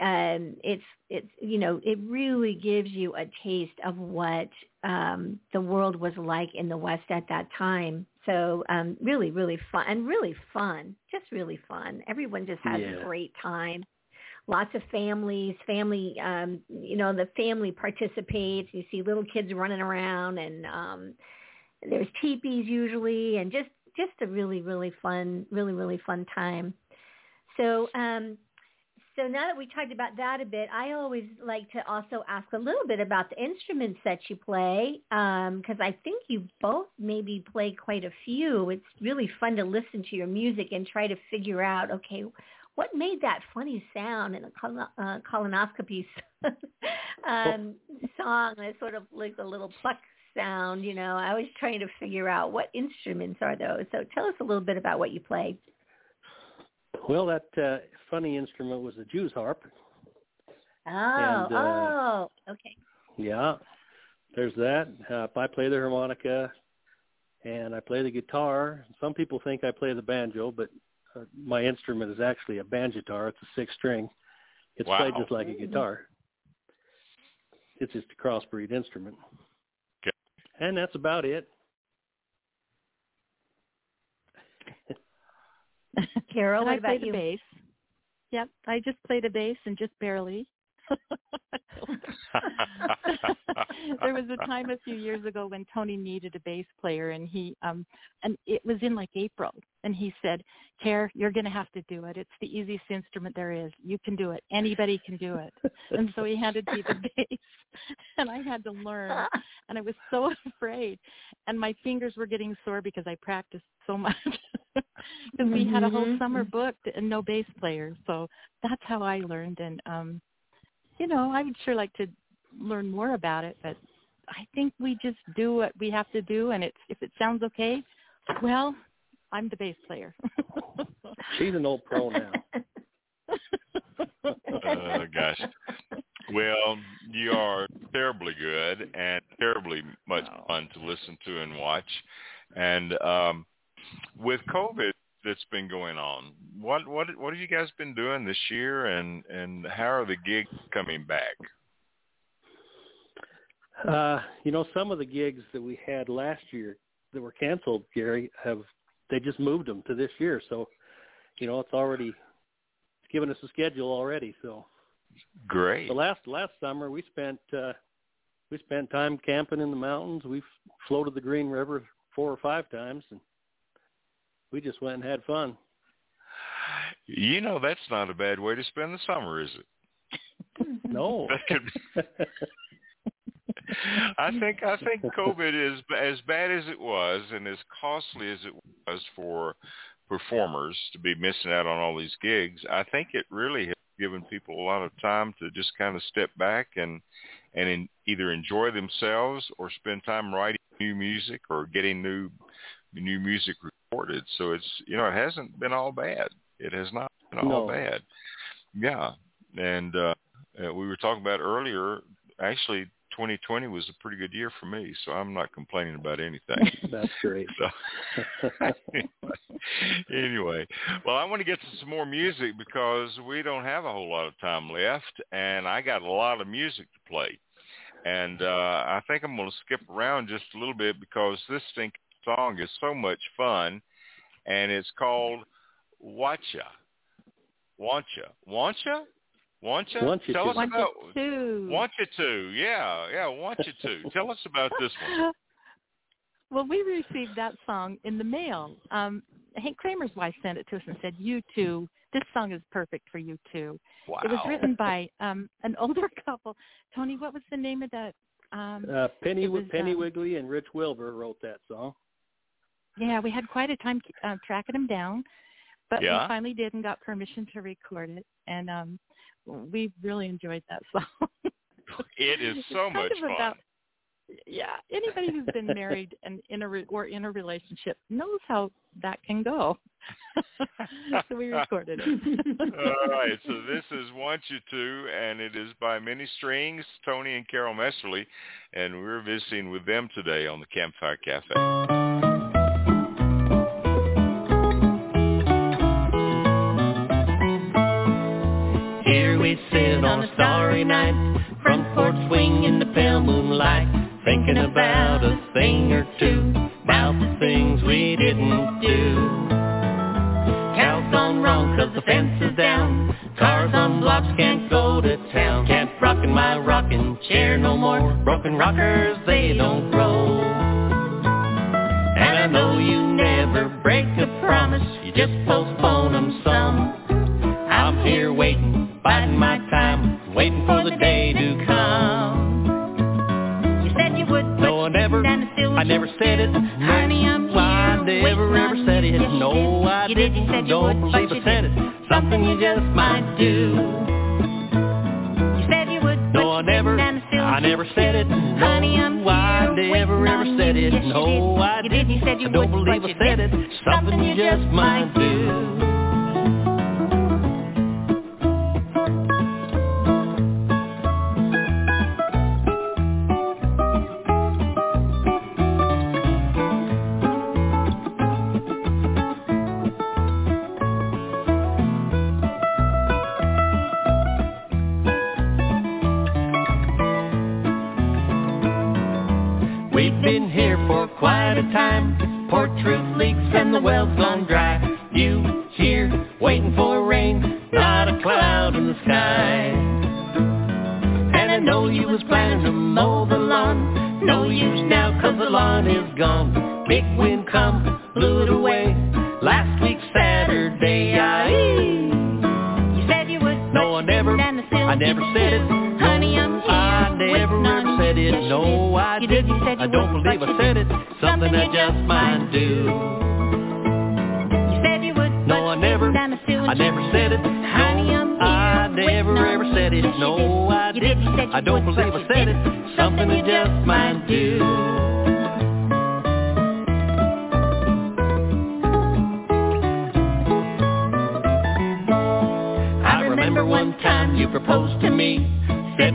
um, it's it's you know it really gives you a taste of what um, the world was like in the West at that time. So um, really, really fun and really fun, just really fun. Everyone just has Yeah. a great time. Lots of families, family, um, you know, the family participates. You see little kids running around, and um, there's teepees usually, and just just a really, really fun, really, really fun time. So um, so now that we talked about that a bit, I always like to also ask a little bit about the instruments that you play, because I think you both maybe play quite a few. It's really fun to listen to your music and try to figure out, okay, what made that funny sound in a col- uh, colonoscopy um, song? That sort of like a little pluck sound. You know, I was trying to figure out what instruments are those. So tell us a little bit about what you play. Well, that uh, funny instrument was the Jew's harp. Oh, And, uh, oh, okay. Yeah, there's that. Uh, I play the harmonica, and I play the guitar. Some people think I play the banjo, but uh, my instrument is actually a banjitar. It's a six string. It's played just like a guitar. It's just a crossbreed instrument. Okay. And that's about it. Carol, what I play about the you? bass. Yep, I just play the bass and just barely. there was a time a few years ago when Tony needed a bass player and he um and it was in like April and he said, "Care, you're going to have to do it. It's the easiest instrument there is. You can do it. Anybody can do it." And so he handed me the bass and I had to learn and I was so afraid and my fingers were getting sore because I practiced so much. Because we had a whole Mhm. summer booked and no bass player. So that's how I learned and um you know, I would sure like to learn more about it, but I think we just do what we have to do, and it's if it sounds okay, well, I'm the bass player. She's an old pro now. oh gosh. Well, you are terribly good and terribly much fun to listen to and watch. And um, with COVID that's been going on, what what what have you guys been doing this year, and and how are the gigs coming back? Uh, you know, some of the gigs that we had last year that were canceled, Gary, have they just moved them to this year. So, you know, it's already given us a schedule already. So, Great. the last last summer we spent uh, we spent time camping in the mountains. We floated the Green River four or five times, and we just went and had fun. You know that's not a bad way to spend the summer, is it? No, could I think I think COVID is as bad as it was and as costly as it was for performers to be missing out on all these gigs. I think it really has given people a lot of time to just kind of step back and and in, either enjoy themselves or spend time writing new music or getting new new music recorded. So it's you know it hasn't been all bad. It has not been all No. bad. Yeah, and uh, uh, we were talking about earlier. Actually, 2020 was a pretty good year for me, so I'm not complaining about anything. that's great. So anyway, well, I want to get to some more music because we don't have a whole lot of time left, and I got a lot of music to play. And uh, I think I'm going to skip around just a little bit because this thing, song is so much fun, and it's called Watcha. Wantcha. Wantcha? Wantcha? Want You Tell To. us Want about you to. Want you to. Yeah, yeah, want you to. Tell us about this one. Well, we received that song in the mail. Um, Hank Kramer's wife sent it to us and said, "You too. This song is perfect for you too." Wow. It was written by um, an older couple. Tony, what was the name of that? Um, Uh, Penny was, Penny um, Wiggly and Rich Wilbur wrote that song. Yeah, we had quite a time uh, tracking them down, but Yeah. we finally did and got permission to record it, and um, we really enjoyed that song. It is so much fun. about- yeah, anybody who's been married and in a re- or in a relationship knows how that can go. so we recorded it. All right, so this is Want You To, and it is by Many Strings, Tony and Carol Messerly, and we're visiting with them today on the Campfire Cafe. In the pale moonlight, thinking about a thing or two, about the things we didn't do. Cows gone wrong 'cause the fence is down, cars on blocks can't go to town, can't rock in my rocking chair no more, broken rockers they don't roll. And I know you never break a promise, you just postpone 'em some. I'm here waiting, biding my time, waiting for never, Stand still, I never ever said it. Yes, no, I you didn't. Did. You Don't would, believe I said it. Something you just might do. You said you would. No, I never. I never said it. Honey, I'm here I never ever said you would i never said it. Something you. It. dry. you here waiting for rain, not a cloud in the sky. And I know you was planning to mow the lawn. No, did. I Yes, you did, you said you would. No, I never. I never said it. Honey, I'm here. I never, ever said it. No, I didn't. I don't would, no, I never, I never said it. Honey, no, I never ever said it. No, I didn't. I don't believe I said it. Something you just might do. I remember one time you proposed to me said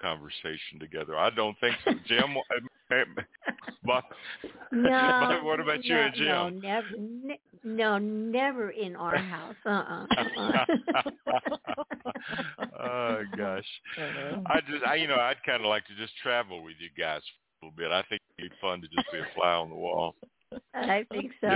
conversation together. I don't think so. Jim, but, eh, eh, no, what about you no, and Jim? No, never, ne- no, never in our house. Uh-uh. uh-uh. oh gosh, uh-huh. I just, I, you know, I'd kind of like to just travel with you guys a little bit. I think it'd be fun to just be a fly on the wall. I think so.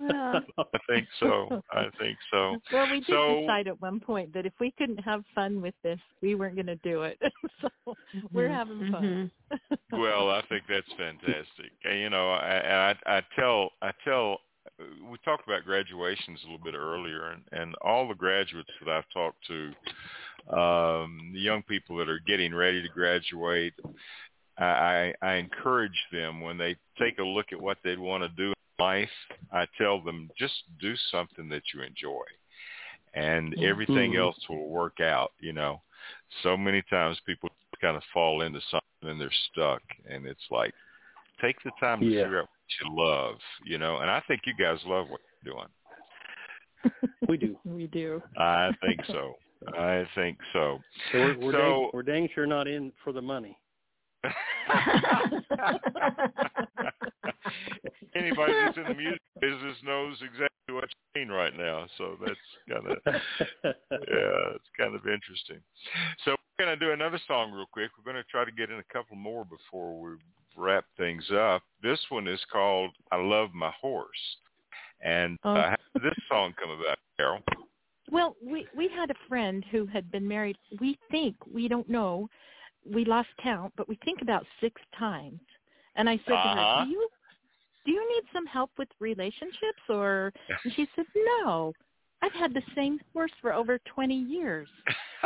You know, I think so. I think so. Well, we did so, decide at one point that if we couldn't have fun with this, we weren't going to do it. so we're having fun. Mm-hmm. well, I think that's fantastic. And, you know, I, I I tell I tell we talked about graduations a little bit earlier, and, and all the graduates that I've talked to, um, the young people that are getting ready to graduate, I, I encourage them when they take a look at what they'd want to do in life. I tell them just do something that you enjoy, and everything mm-hmm. else will work out. You know, so many times people kind of fall into something and they're stuck, and it's like take the time to yeah. figure out what you love. You know, and I think you guys love what you're doing. We do. we do. I think so. I think so. So we're, we're, So- dang, we're dang sure not in for the money. Anybody that's in the music business knows exactly what you mean right now. So that's kind of yeah, it's kind of interesting. So we're going to do another song real quick. We're going to try to get in a couple more before we wrap things up. This one is called "I Love My Horse," and Oh. uh, how did this song come about, Carol? Well, we we had a friend who had been married. We think we don't know. We lost count, but we think about six times. And I said to Uh-huh. her, "Do you do you need some help with relationships?" Or and she said, "No, I've had the same horse for over twenty years."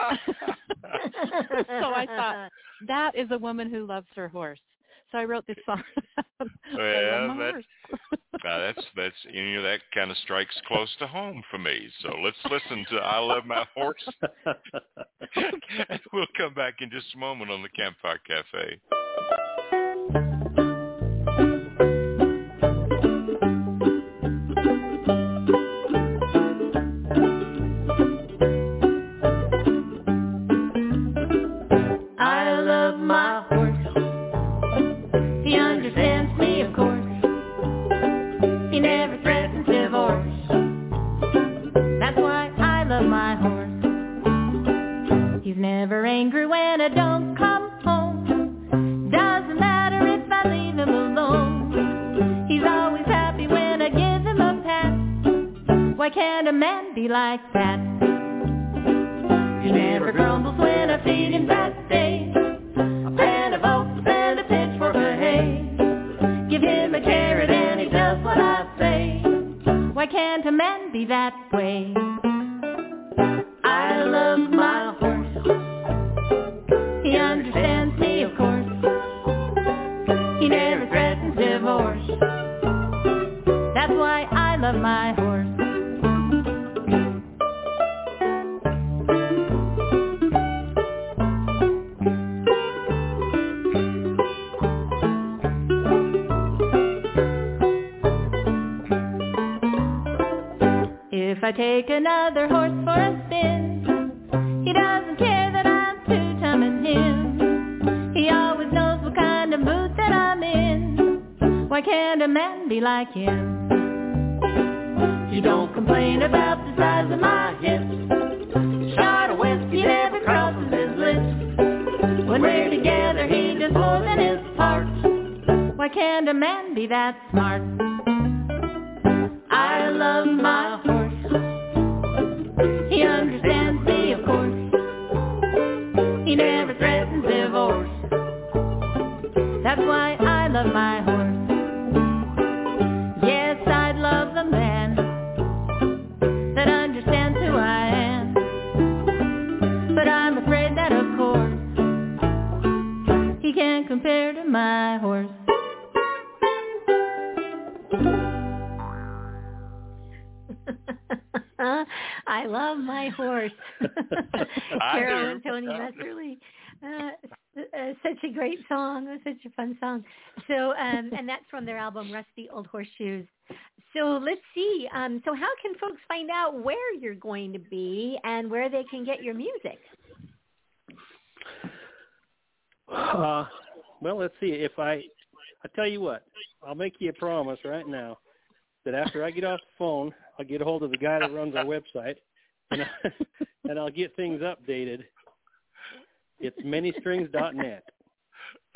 so I thought that is a woman who loves her horse. So I wrote this song. I Well, that- Now that's that's you know that kind of strikes close to home for me. So let's listen to "I Love My Horse." we'll come back in just a moment on the Campfire Cafe. Um, so how can folks find out where you're going to be and where they can get your music? Uh, well, let's see. If I, I tell you what, I'll make you a promise right now that after I get off the phone, I'll get a hold of the guy that runs our website, and I, and I'll get things updated. It's manystrings.net.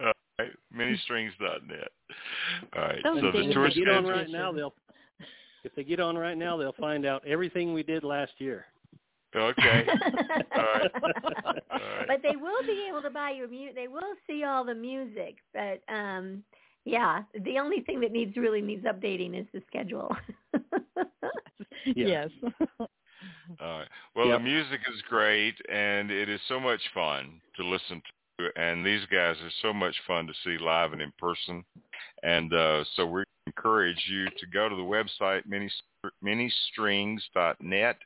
All right, manystrings.net. All right, So so the Thank tour they get on schedule. right now, they'll if they get on right now, they'll find out everything we did last year. Okay. All right. All right. But they will be able to buy your music. They will see all the music. But um, yeah, the only thing that needs really needs updating is the schedule. Yes. All right. Well, Yep. the music is great, and it is so much fun to listen to. And these guys are so much fun to see live and in person. And uh, so we encourage you to go to the website manystrings.net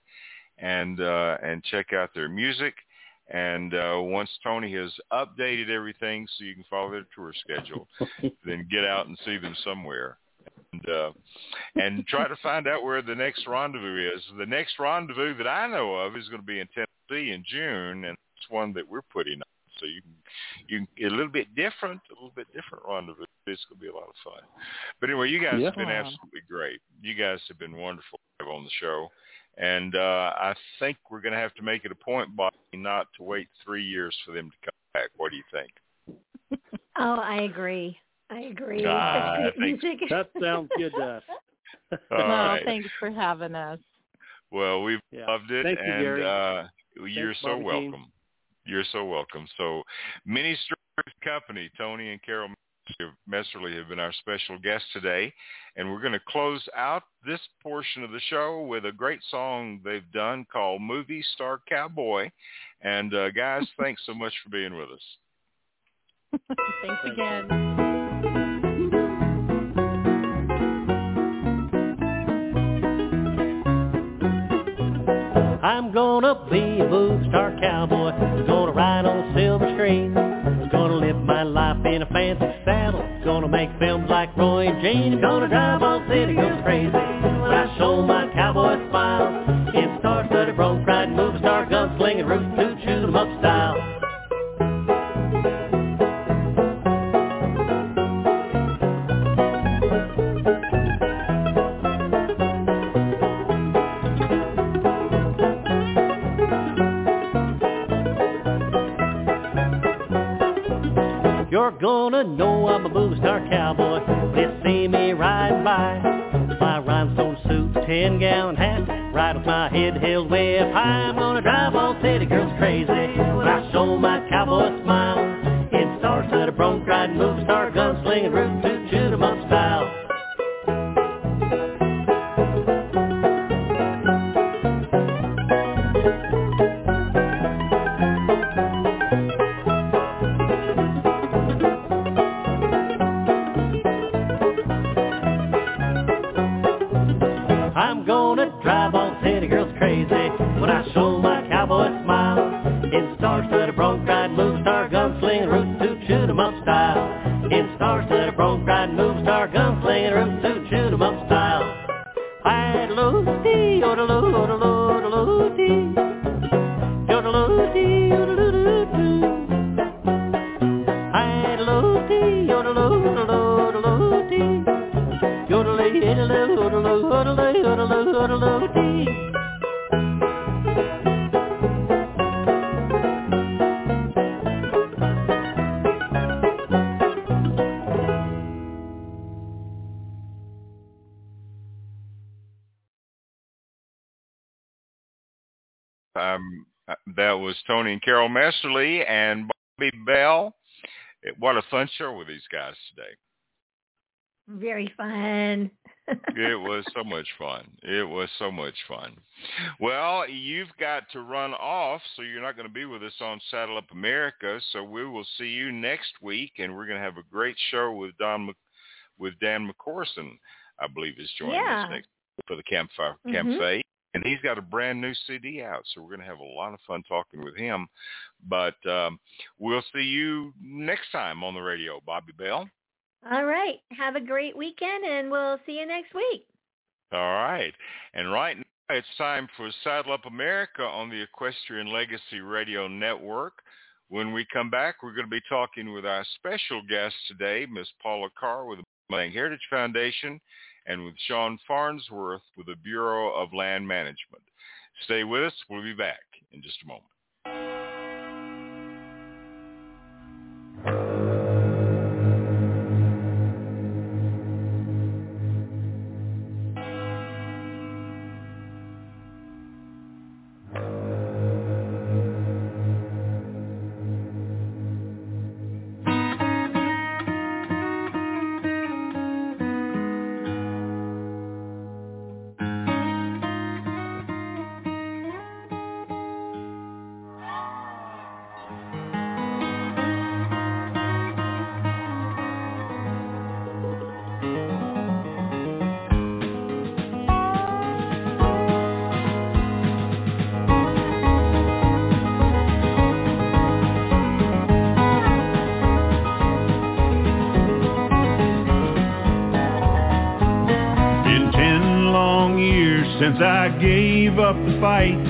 and uh, and check out their music. And uh, once Tony has updated everything so you can follow their tour schedule, then get out and see them somewhere. And, uh, and try to find out where the next rendezvous is. The next rendezvous that I know of is going to be in Tennessee in June, and it's one that we're putting on. So you can, you a little bit different, a little bit different rendezvous. It's going to be a lot of fun. But anyway, you guys Yeah. have been absolutely great. You guys have been wonderful on the show. And uh, I think we're going to have to make it a point, Bobbi, not to wait three years for them to come back. What do you think? oh, I agree. I agree. Ah, Such I great think- music. That sounds good to us. All well, right. thanks for having us. Well, we've Yeah. loved it, Thank you, and Gary. uh, you're Thanks, so Bobbi welcome. Jean. You're so welcome. So, Many Strings Company, Tony and Carol Messerly have been our special guests today, and we're going to close out this portion of the show with a great song they've done called "Movie Star Cowboy." And uh, guys, thanks so much for being with us. Thanks again. I'm gonna be a movie star cowboy. Gonna ride on a silver screen. Gonna live my life in a fancy saddle. I'm Gonna make films like Roy and Gene. Gonna drive all city goes crazy. When I show my cowboy smile. In star-studded bronc riding, movie star gunslinging, rootin' toot, shoot 'em up style. You're gonna know I'm a movie star cowboy. You see me riding by, my rhinestone suit, ten gallon hat, ride with my head held way up high. I'm gonna drive all city girls crazy when I show my cowboy smile. In star-studded bronc riding, movie star gunslinging, root Um, uh, that was Tony and Carol Messerly and Bobbi Bell. What a fun show with these guys today. Very fun. It was so much fun. It was so much fun. Well, you've got to run off, so you're not going to be with us on Saddle Up America. So we will see you next week, and we're going to have a great show with Don with Dan McCorson, I believe, is joining Yeah. us next for the campfire Mhm. campfire. And he's got a brand new CD out, so we're going to have a lot of fun talking with him. But um, we'll see you next time on the radio, Bobbi Bell. All right. Have a great weekend, and we'll see you next week. All right. And right now it's time for Saddle Up America on the Equestrian Legacy Radio Network. When we come back, we're going to be talking with our special guest today, Miss Paula Carr with the Mustang Heritage Foundation and with Shawn Farnsworth with the Bureau of Land Management. Stay with us. We'll be back in just a moment. Gave up the fight,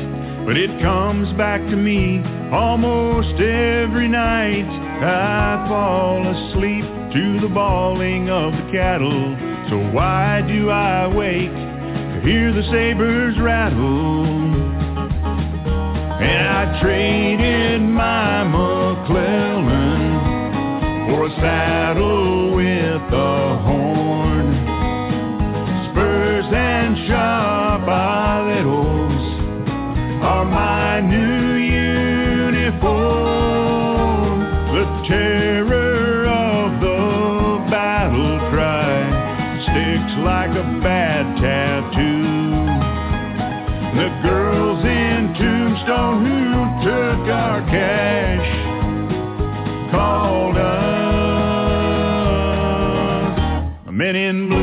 but it comes back to me almost every night. I fall asleep to the bawling of the cattle, so why do I wake to hear the sabers rattle? And I traded my McClellan for a saddle with a horn spurs and sharp terror of the battle cry sticks like a bad tattoo. The girls in Tombstone who took our cash called us men in blue.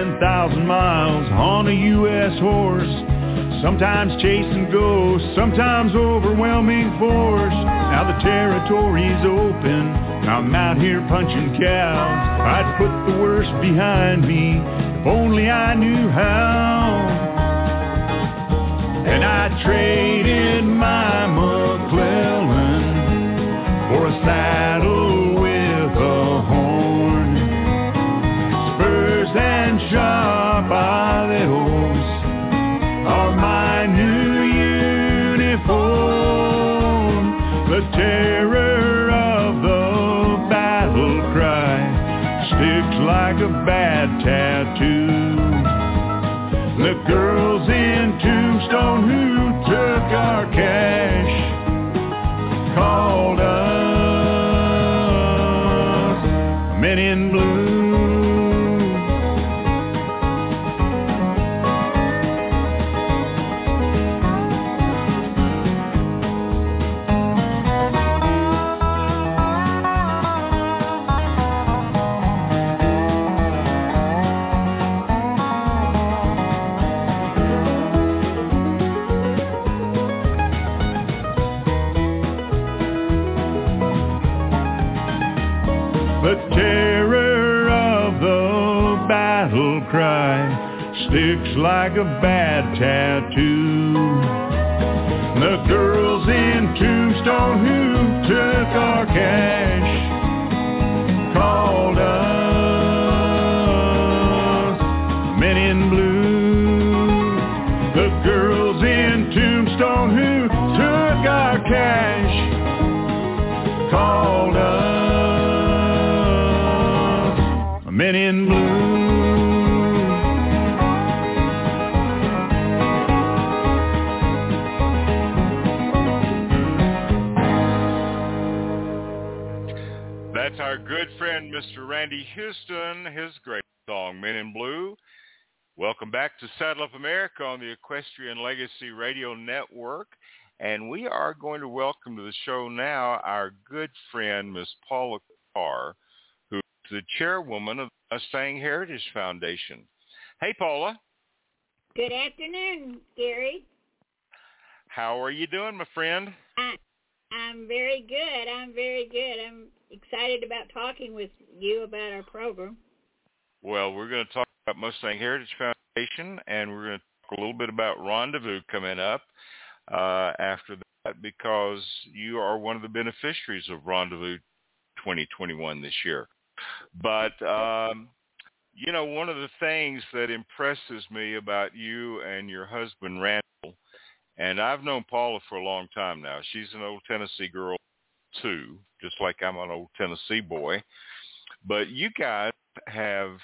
10,000 miles on a U.S. horse. Sometimes chasing ghosts, sometimes overwhelming force. Now the territory's open. Now I'm out here punching cows. I'd put the worst behind me if only I knew how. And I traded my McClellan for a saddle tattoo. The girls in Tombstone who took our cash like a bad tattoo. The girls in Tombstone who took our cash called us men in blue. The girls in Tombstone who took our cash called us men in blue. Houston, his great song, Men in Blue. Welcome back to Saddle Up America on the Equestrian Legacy Radio Network. And we are going to welcome to the show now our good friend, Miss Paula Carr, who is the chairwoman of the Mustang Heritage Foundation. Hey, Paula. Good afternoon, Gary. How are you doing, my friend? I'm very good. I'm very good. I'm excited about talking with you about our program. Well, we're going to talk about Mustang Heritage Foundation, and we're going to talk a little bit about Rendezvous coming up uh, after that because you are one of the beneficiaries of Rendezvous 2021 this year. But, um, you know, one of the things that impresses me about you and your husband, Randall, and I've known Paula for a long time now. She's an old Tennessee girl too, just like I'm an old Tennessee boy. But you guys have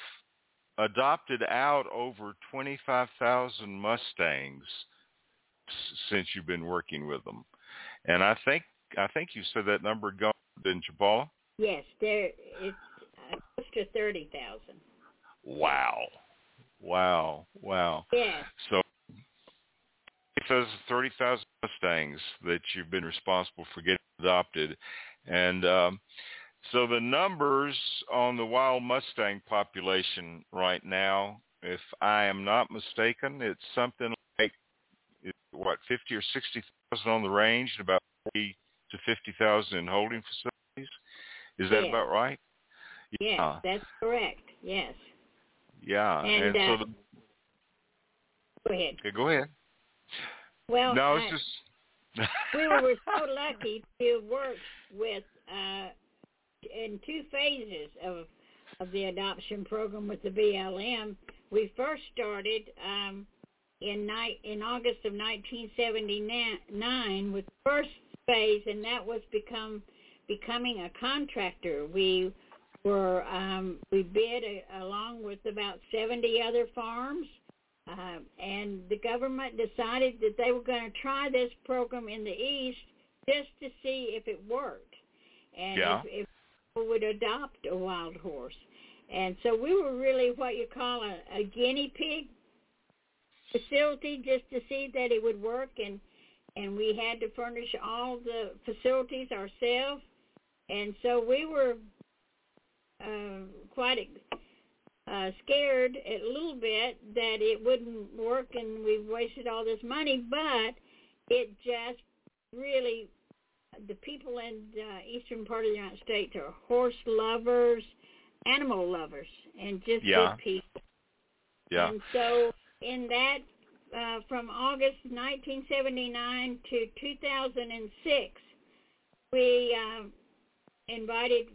adopted out over 25,000 Mustangs since you've been working with them. And I think I think you said that number gone, didn't you, Paula? Yes, there it's uh, close to thirty thousand. Wow. Wow. Wow. Yes, So it says 30,000 Mustangs that you've been responsible for getting adopted. And um, so the numbers on the wild Mustang population right now, if I am not mistaken, it's something like, what, 50 or 60,000 on the range and about 40 to 50,000 in holding facilities. Is that Yes. about right? yes, Yeah. that's correct. Yes. Yeah. And, so uh, the, Go ahead. okay, go ahead. Well, no, I- just we were so lucky to work with uh, in two phases of of the adoption program with the BLM. We first started um, in night in August of 1979 with first phase, and that was become becoming a contractor. We were um, we bid a, along with about 70 other farms. Uh, and the government decided that they were going to try this program in the east just to see if it worked and Yeah. if, if people would adopt a wild horse. And so we were really what you call a, a guinea pig facility just to see that it would work and and we had to furnish all the facilities ourselves and so we were uh, quite uh, scared a little bit that it wouldn't work and we wasted all this money, but it just really, the people in the eastern part of the United States are horse lovers, animal lovers, and just Yeah. good people. yeah. And so in that, uh, from August 1979 to 2006, we uh, invited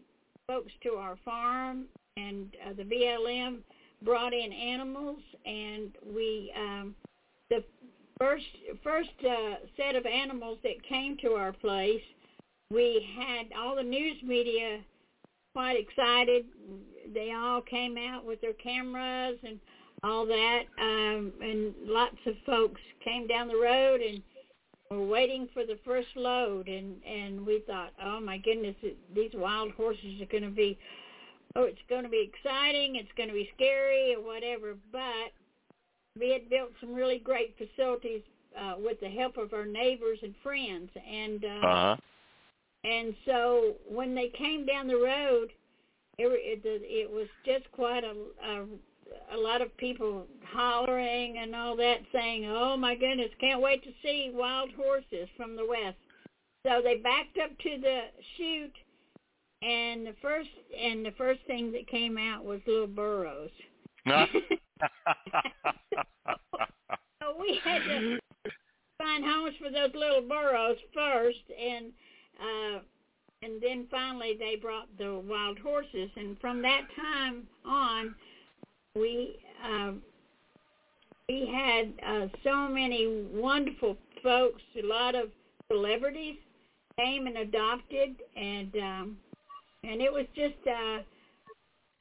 folks to our farm, and uh, the BLM brought in animals, and we um, the first first uh, set of animals that came to our place we had all the news media quite excited. They all came out with their cameras and all that, um, and lots of folks came down the road and were waiting for the first load. And and we thought, oh my goodness, these wild horses are going to be, oh, it's going to be exciting, it's going to be scary or whatever. But we had built some really great facilities uh, with the help of our neighbors and friends, and uh, Uh-huh. and so when they came down the road, it, it, it was just quite a, a a lot of people hollering and all that, saying, "Oh my goodness, can't wait to see wild horses from the west." So they backed up to the chute, and the first and the first thing that came out was little burros. So we had to find homes for those little burros first, and uh, and then finally they brought the wild horses, and from that time on, we uh, we had uh, so many wonderful folks, a lot of celebrities came and adopted, and um, and it was just uh,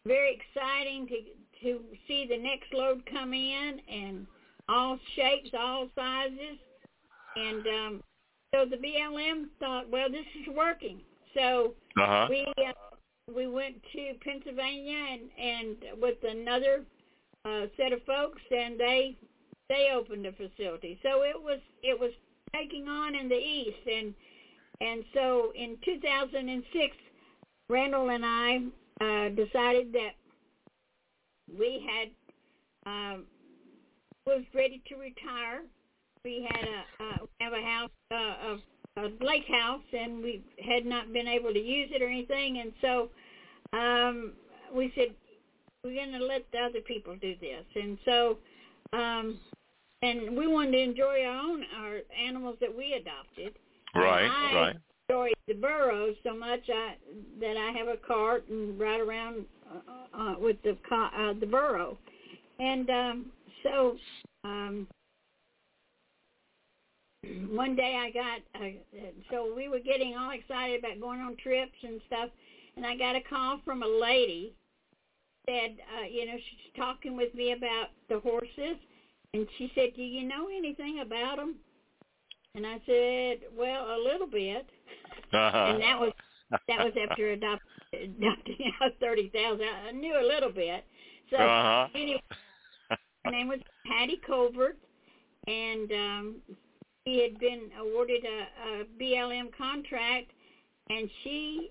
very exciting to to see the next load come in, and all shapes, all sizes, and um, so the BLM thought, well, this is working. So Uh-huh. we uh, we went to Pennsylvania and and with another uh, set of folks, and they they opened a facility. So it was it was taking on in the east, and and so in 2006, Randall and I uh, decided that we had um, was ready to retire. We had a uh, we have a house, uh, a, a lake house, and we had not been able to use it or anything. And so um, we said we're going to let the other people do this. And so um, and we wanted to enjoy our own our animals that we adopted. Right, I right. Enjoy the burros so much I, that I have a cart and ride around uh, uh, with the uh, the burro. And um, so um, one day I got uh, so we were getting all excited about going on trips and stuff, and I got a call from a lady said, uh, you know, she's talking with me about the horses, and she said, "Do you know anything about them?" And I said, "Well, a little bit." Uh-huh. And that was that was after adopt, adopting out thirty thousand. I knew a little bit. So Uh-huh. anyway, her name was Patti Colbert, and um, she had been awarded a, a BLM contract, and she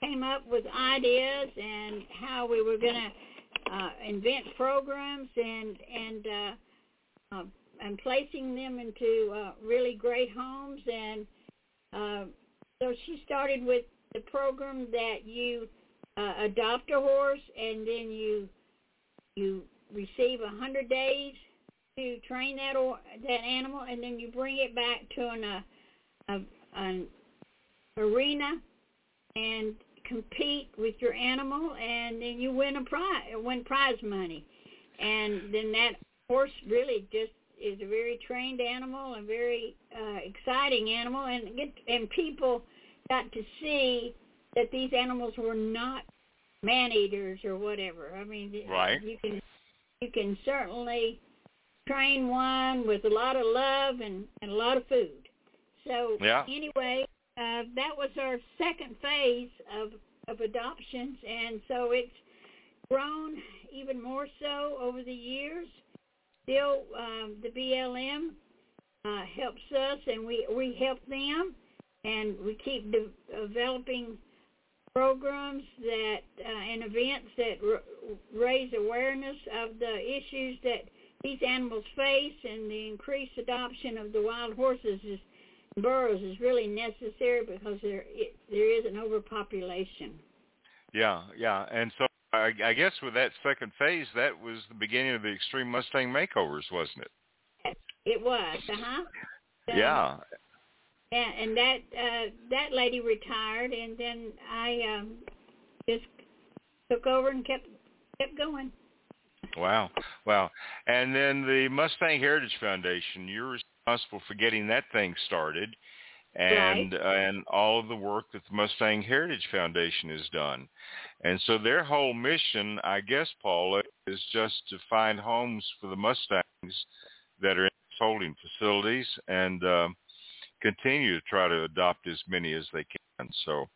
came up with ideas and how we were going to uh, invent programs and and uh, uh, and placing them into uh, really great homes. And uh, so she started with the program that you uh, adopt a horse and then you you receive a hundred days to train that or that animal and then you bring it back to an uh, a, an arena and compete with your animal and then you win a prize win prize money. And then that horse really just is a very trained animal and very uh, exciting animal and get and people got to see that these animals were not man eaters or whatever i mean Right. you can you can certainly train one with a lot of love and, and a lot of food so Yeah. anyway uh, that was our second phase of of adoptions, and so it's grown even more so over the years. Still, um, the BLM uh, helps us, and we we help them, and we keep de- developing programs that uh, and events that r- raise awareness of the issues that these animals face, and the increased adoption of the wild horses is burros is really necessary because there it, there is an overpopulation. Yeah, yeah. And so I, I guess with that second phase, that was the beginning of the Extreme Mustang makeovers, wasn't it? It was, uh huh. yeah. And, and that uh, that lady retired, and then I um, just took over and kept kept going. Wow. Wow. And then the Mustang Heritage Foundation, you're responsible for getting that thing started. And right. uh, and all of the work that the Mustang Heritage Foundation has done. And so their whole mission, I guess, Paula, is just to find homes for the Mustangs that are in holding facilities and um, continue to try to adopt as many as they can. So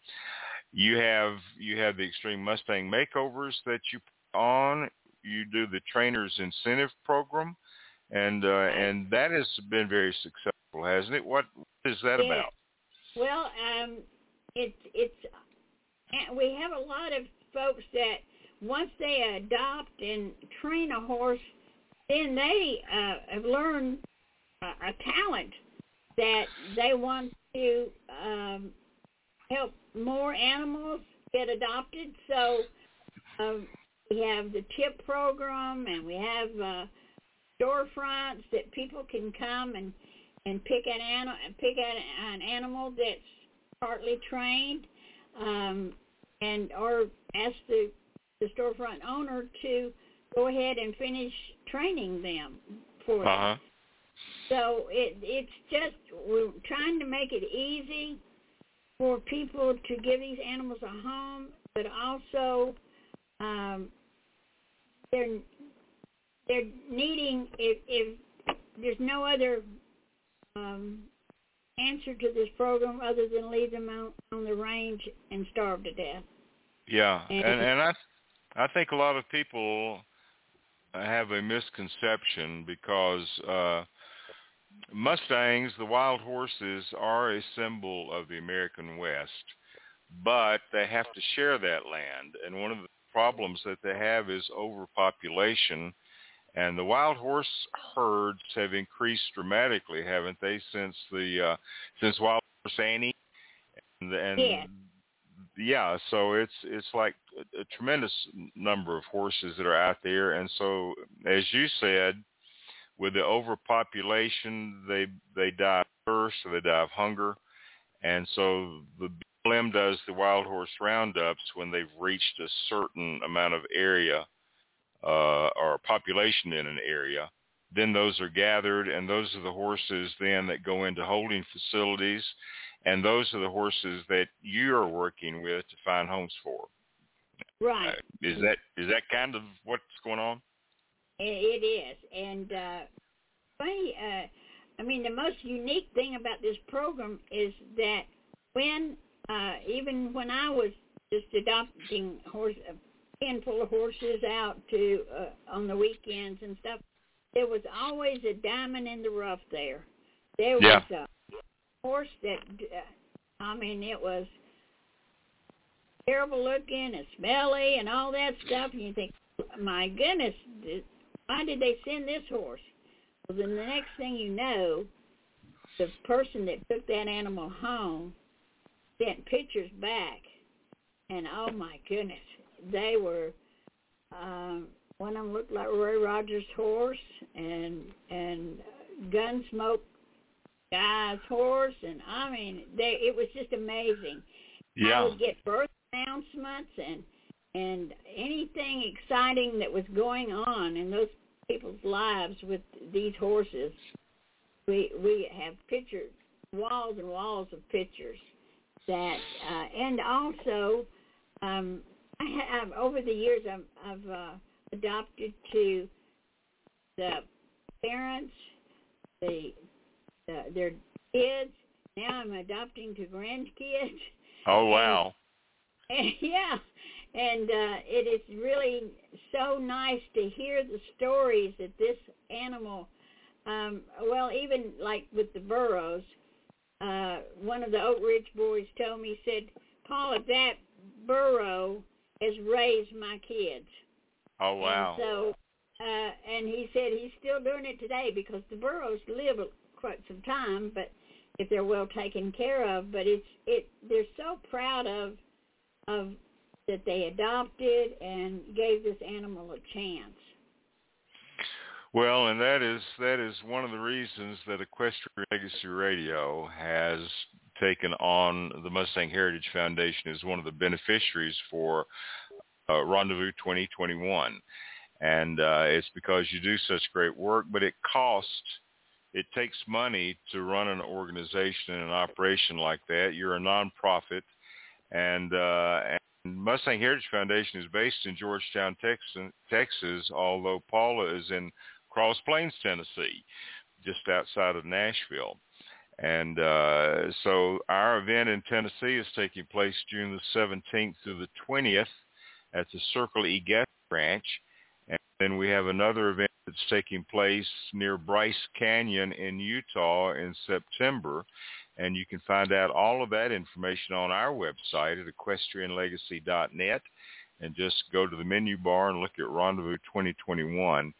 you have you have the Extreme Mustang makeovers that you on. You do the trainers incentive program, and uh, and that has been very successful, hasn't it? What is that yeah. about? Well, um, it's it's we have a lot of folks that once they adopt and train a horse, then they uh, have learned a, a talent that they want to um, help more animals get adopted. So um, we have the TIP program, and we have uh, storefronts that people can come and and pick an animal, pick an, an animal that's partly trained, um, and or ask the the storefront owner to go ahead and finish training them for uh-huh. them. So it it's just we're trying to make it easy for people to give these animals a home, but also um, they're they're needing if if there's no other um, answer to this program other than leave them out on the range and starve to death. Yeah, and and, and I I think a lot of people have a misconception because uh Mustangs, the wild horses, are a symbol of the American West, but they have to share that land. And one of the problems that they have is overpopulation. And the wild horse herds have increased dramatically, haven't they, since the uh, since Wild Horse Annie? And, and yeah. yeah, so it's it's like a, a tremendous number of horses that are out there. And so, as you said, with the overpopulation, they they die of thirst or they die of hunger, and so the BLM does the wild horse roundups when they've reached a certain amount of area uh, or population in an area. Then those are gathered, and those are the horses then that go into holding facilities, and those are the horses that you're working with to find homes for. Right. Uh, is that is that kind of what's going on? It is, and uh, funny. Uh, I mean, the most unique thing about this program is that when, uh, even when I was just adopting horse, handful of horses out to uh, on the weekends and stuff, there was always a diamond in the rough there. There was yeah. a horse that, uh, I mean, it was terrible looking and smelly and all that stuff, and you think, my goodness, why did they send this horse? Well, then the next thing you know, the person that took that animal home sent pictures back, and oh my goodness, they were. Um, one of them looked like Roy Rogers' horse, and and Gunsmoke guy's horse, and I mean, they it was just amazing. Yeah. I would get birth announcements and and anything exciting that was going on in those people's lives with these horses. We we have pictures, walls and walls of pictures that, uh, and also, um, I have over the years I've, I've uh, adopted to the parents, the, the their kids. Now I'm adopting to grandkids. Oh wow! And, and yeah, and uh, it is really so nice to hear the stories that this animal, um, well, even like with the burros, uh, one of the Oak Ridge boys told me, said, Paula, that burro has raised my kids. Oh, wow. And so, uh, and he said he's still doing it today because the burros live quite some time, but if they're well taken care of, but it's, it, they're so proud of, of that they adopted and gave this animal a chance. Well, and that is that is one of the reasons that Equestrian Legacy Radio has taken on the Mustang Heritage Foundation as one of the beneficiaries for uh, Rendezvous 2021, and uh, it's because you do such great work, but it costs it takes money to run an organization and an operation like that. You're a nonprofit, and, uh, and Mustang Heritage Foundation is based in Georgetown, Texas, Texas, although Paula is in Cross Plains, Tennessee, just outside of Nashville. And uh, so our event in Tennessee is taking place June the 17th through the 20th at the Circle E Guest Ranch. And then we have another event that's taking place near Bryce Canyon in Utah in September. And you can find out all of that information on our website at equestrianlegacy.net and just go to the menu bar and look at Rendezvous 2021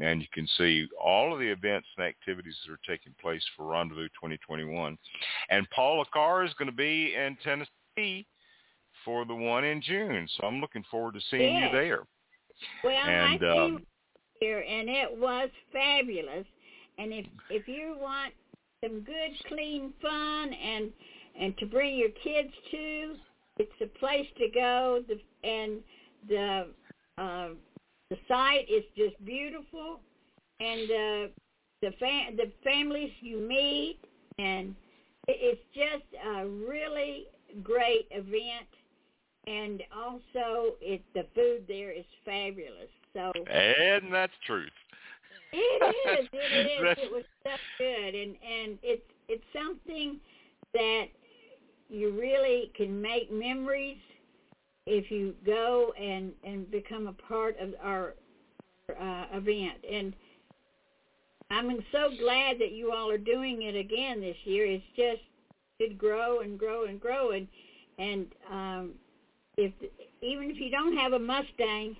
and you can see all of the events and activities that are taking place for Rendezvous 2021. And Paula Carr is going to be in Tennessee for the one in June, so I'm looking forward to seeing yes. you there. Well, and, I um, here, and it was fabulous. And if if you want some good, clean fun, and and to bring your kids to, it's a place to go. The and the uh, the site is just beautiful, and uh, the fa- the families you meet, and it's just a really great event. And also, it the food there is fabulous. So and that's truth. It is. It is. it was so good, and and it's it's something that you really can make memories if you go and and become a part of our uh, event. And I'm so glad that you all are doing it again this year. It's just it grow and grow and grow and and um, if even if you don't have a Mustang,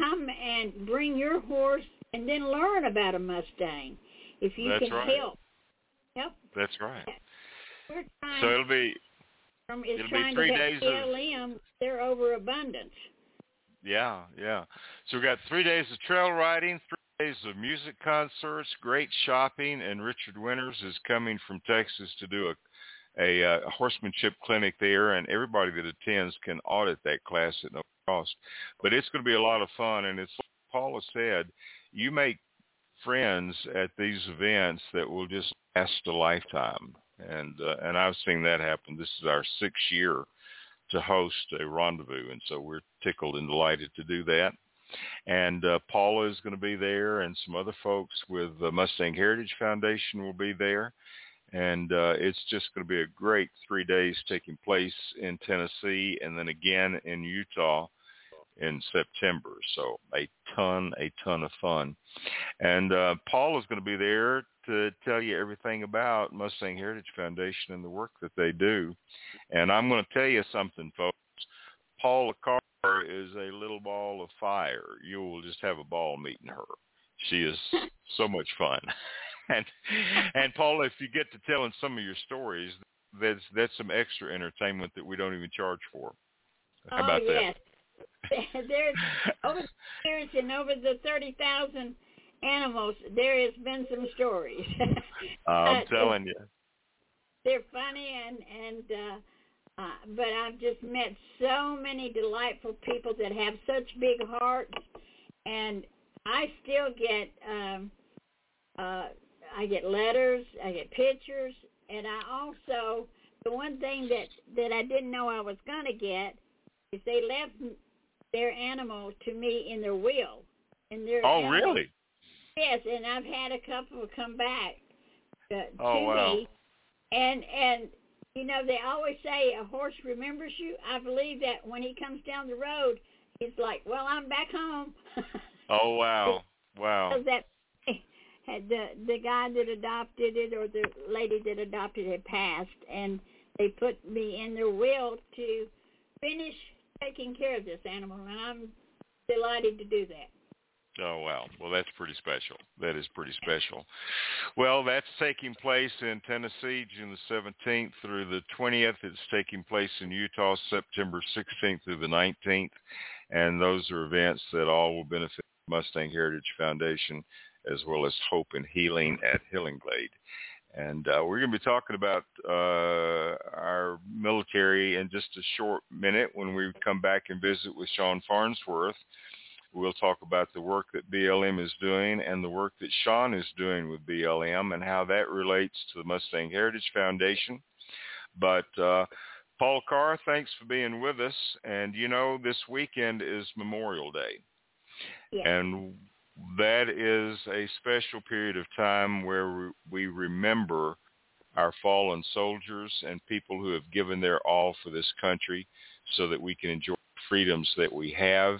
come and bring your horse and then learn about a Mustang if you That's can right. help. Help. That's right. So it'll be from is it'll be trying three to days of- BLM their overabundance. Yeah, yeah. So we've got three days of trail riding, three days of music concerts, great shopping, and Richard Winters is coming from Texas to do a a, uh, horsemanship clinic there, and everybody that attends can audit that class at no cost. But it's going to be a lot of fun, and it's like Paula said, you make friends at these events that will just last a lifetime, and uh, and I've seen that happen. This is our sixth year to host a rendezvous, and so we're tickled and delighted to do that. And uh, Paula is going to be there, and some other folks with the Mustang Heritage Foundation will be there. And uh, it's just going to be a great three days taking place in Tennessee and then again in Utah in September. So a ton, a ton of fun. And uh, Paul is going to be there to tell you everything about Mustang Heritage Foundation and the work that they do. And I'm going to tell you something, folks. Paula Carr is a little ball of fire. You will just have a ball meeting her. She is so much fun. and and Paula, if you get to telling some of your stories, that's that's some extra entertainment that we don't even charge for. How oh about yes. There's over the years and over the thirty thousand animals, there has been some stories. I'm telling you. They're funny and and uh, uh, but I've just met so many delightful people that have such big hearts, and I still get um, uh, I get letters, I get pictures, and I also the one thing that that I didn't know I was gonna get is they left their animal to me in their will. In their Oh, animal- really? Yes, and I've had a couple come back uh, Oh, to wow. me, and and you know they always say a horse remembers you. I believe that when he comes down the road, he's like, "Well, I'm back home." Oh, wow. Wow. Because that had the the guy that adopted it or the lady that adopted it passed, and they put me in their will to finish taking care of this animal, and I'm delighted to do that. Oh wow. Well, that's pretty special. That is pretty special. Well, that's taking place in Tennessee June the 17th through the 20th. It's taking place in Utah September 16th through the 19th. And those are events that all will benefit Mustang Heritage Foundation as well as Hope and Healing at Healing Glade. And uh, we're going to be talking about uh, our military in just a short minute when we come back and visit with Shawn Farnsworth We'll talk about the work that BLM is doing and the work that Shawn is doing with BLM and how that relates to the Mustang Heritage Foundation. But uh, Paul Carr, thanks for being with us. And you know, this weekend is Memorial Day. Yes. And that is a special period of time where we remember our fallen soldiers and people who have given their all for this country so that we can enjoy freedoms that we have.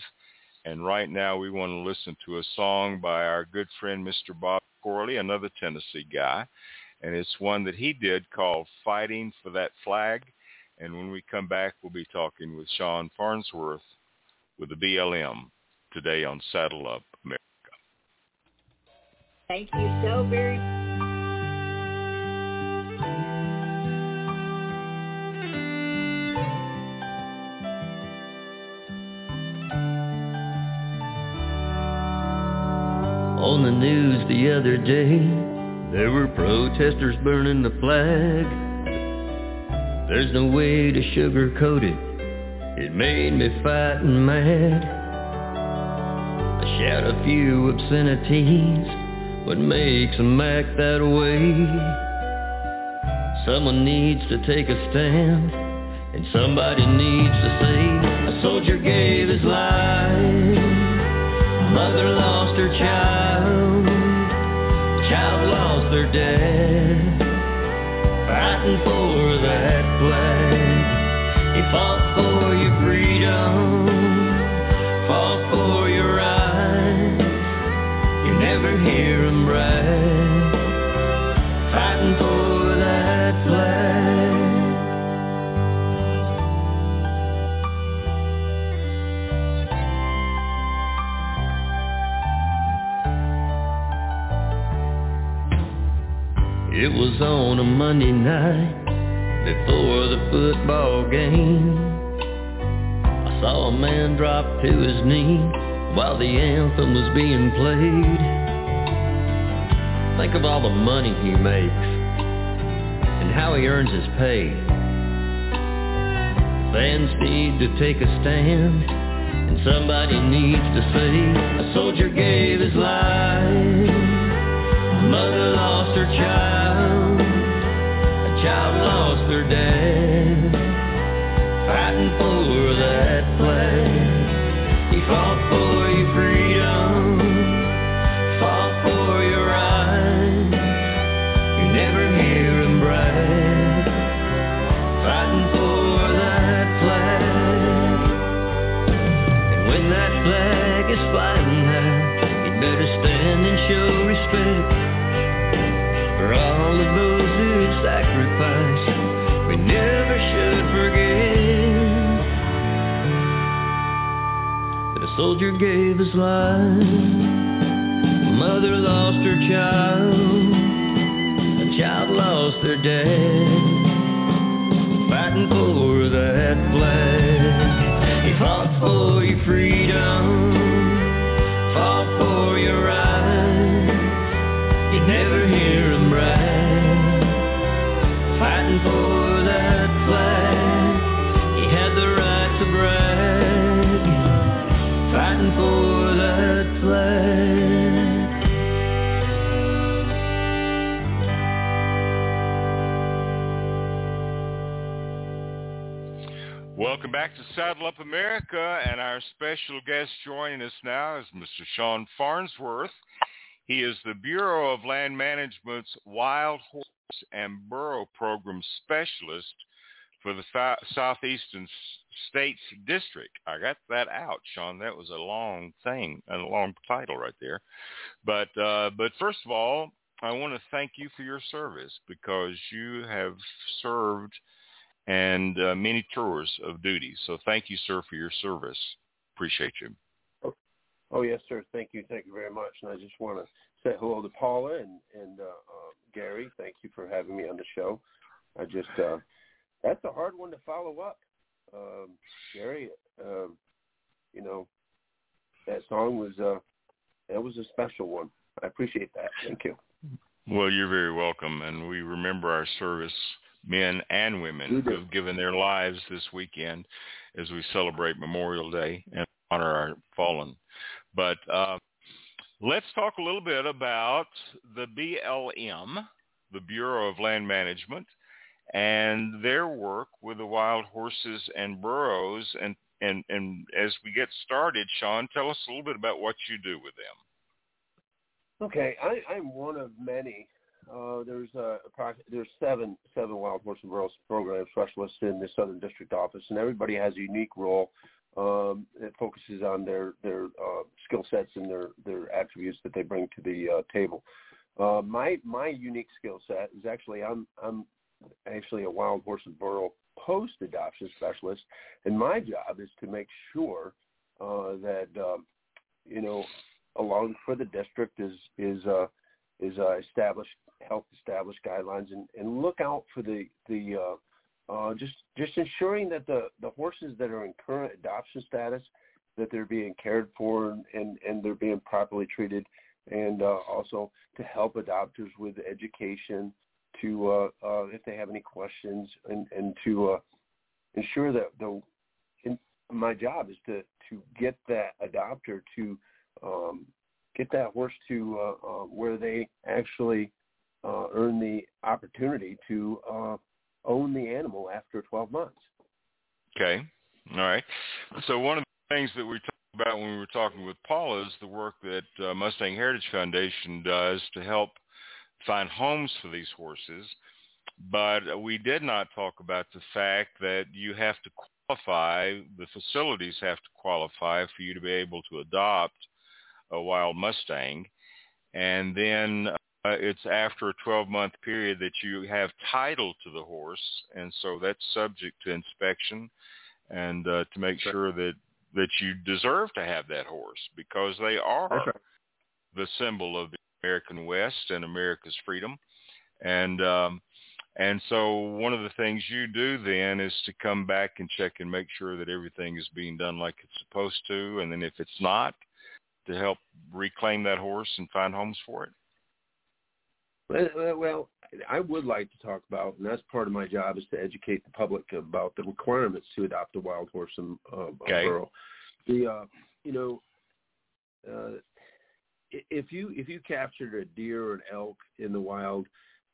And right now we want to listen to a song by our good friend Mr. Bob Corley, another Tennessee guy. And it's one that he did called Fighting for That Flag. And when we come back, we'll be talking with Shawn Farnsworth with the BLM today on Saddle Up America. Thank you so very much. On the news the other day, there were protesters burning the flag. There's no way to sugarcoat it. It made me fighting mad. I shout a few obscenities. What makes them act that way? Someone needs to take a stand, and somebody needs to say, a soldier gave his life. Mother lost her child. On a Monday night before the football game. I saw a man drop to his knee while the anthem was being played. Think of all the money he makes and how he earns his pay. Fans need to take a stand and somebody needs to say a soldier gave his life. Mother lost her child. For soldier gave his life. Mother lost her child. A child lost their dad. Fighting for that flag. He fought for your freedom. Welcome back to Saddle Up America, and our special guest joining us now is Mr. Shawn Farnsworth. He is the Bureau of Land Management's Wild Horse and Burro Program Specialist for the Sou- Southeastern States District. I got that out, Shawn. That was a long thing, and a long title right there. But uh, but first of all, I want to thank you for your service because you have served and uh, many tours of duty. So thank you, sir, for your service. Appreciate you. Oh yes, sir. Thank you, thank you very much. And I just want to say hello to Paula and and uh, uh, Gary. Thank you for having me on the show. I just uh, that's a hard one to follow up, um, Gary. Um, you know, that song was uh, that was a special one. I appreciate that. Thank you. Well, you're very welcome, and we remember our service men and women who have given their lives this weekend as we celebrate Memorial Day and honor our fallen. But uh, let's talk a little bit about the BLM, the Bureau of Land Management, and their work with the wild horses and burros. And, and, and as we get started, Shawn, tell us a little bit about what you do with them. Okay, I, I'm one of many. Uh, there's uh, there's seven seven wild horse and burros program specialists in the Southern District office, and everybody has a unique role um, it focuses on their their uh, skill sets and their their attributes that they bring to the uh, table. Uh, my my unique skill set is actually I'm I'm actually a wild horse and burro post adoption specialist, and my job is to make sure uh, that um, you know along for the district is is uh, is uh, established health established guidelines and, and look out for the the uh, uh, just just ensuring that the the horses that are in current adoption status that they're being cared for and and, and they're being properly treated and uh, also to help adopters with education to uh, uh, if they have any questions and, and to uh, ensure that the in, my job is to to get that adopter to um, get that horse to uh, uh, where they actually uh, earn the opportunity to uh, own the animal after 12 months. Okay. All right. So one of the things that we talked about when we were talking with Paula is the work that uh, Mustang Heritage Foundation does to help find homes for these horses. But we did not talk about the fact that you have to qualify, the facilities have to qualify for you to be able to adopt a wild Mustang. And then uh, it's after a 12-month period that you have title to the horse, and so that's subject to inspection and uh, to make sure that that you deserve to have that horse because they are right. the symbol of the American West and America's freedom. And um, and so one of the things you do then is to come back and check and make sure that everything is being done like it's supposed to, and then if it's not, to help reclaim that horse and find homes for it. Well, I would like to talk about, and that's part of my job, is to educate the public about the requirements to adopt a wild horse and uh, okay. burro. The, uh, you know, uh, if you if you captured a deer or an elk in the wild,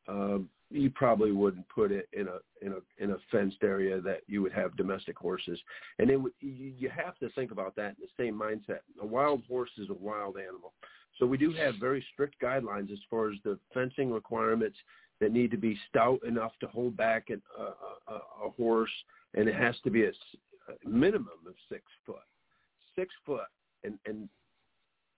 um, you probably wouldn't put it in a in a in a fenced area that you would have domestic horses. And then you, you have to think about that in the same mindset. A wild horse is a wild animal. So we do have very strict guidelines as far as the fencing requirements that need to be stout enough to hold back a, a, a horse, and it has to be a, a minimum of six foot. Six foot, and and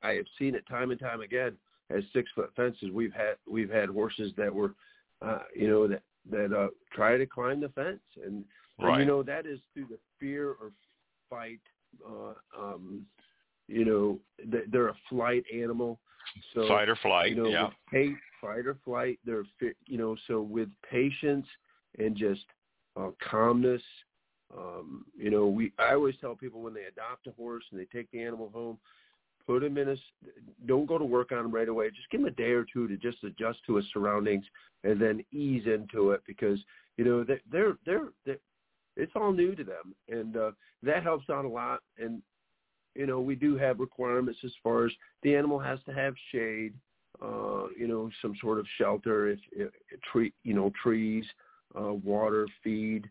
I have seen it time and time again as six foot fences. We've had we've had horses that were, uh, you know, that that uh, try to climb the fence, and, right. and you know that is through the fear or fight uh, um, you know, they're a flight animal. So fight or flight, you know, yeah. With fight or flight. They're you know, so with patience and just uh, calmness. Um, you know, we I always tell people when they adopt a horse and they take the animal home, put him in a don't go to work on him right away. Just give him a day or two to just adjust to his surroundings and then ease into it because you know they're they're they're, it's all new to them and uh, that helps out a lot and you know, we do have requirements as far as the animal has to have shade, uh, you know, some sort of shelter, if, if tree, you know, trees, uh, water, feed,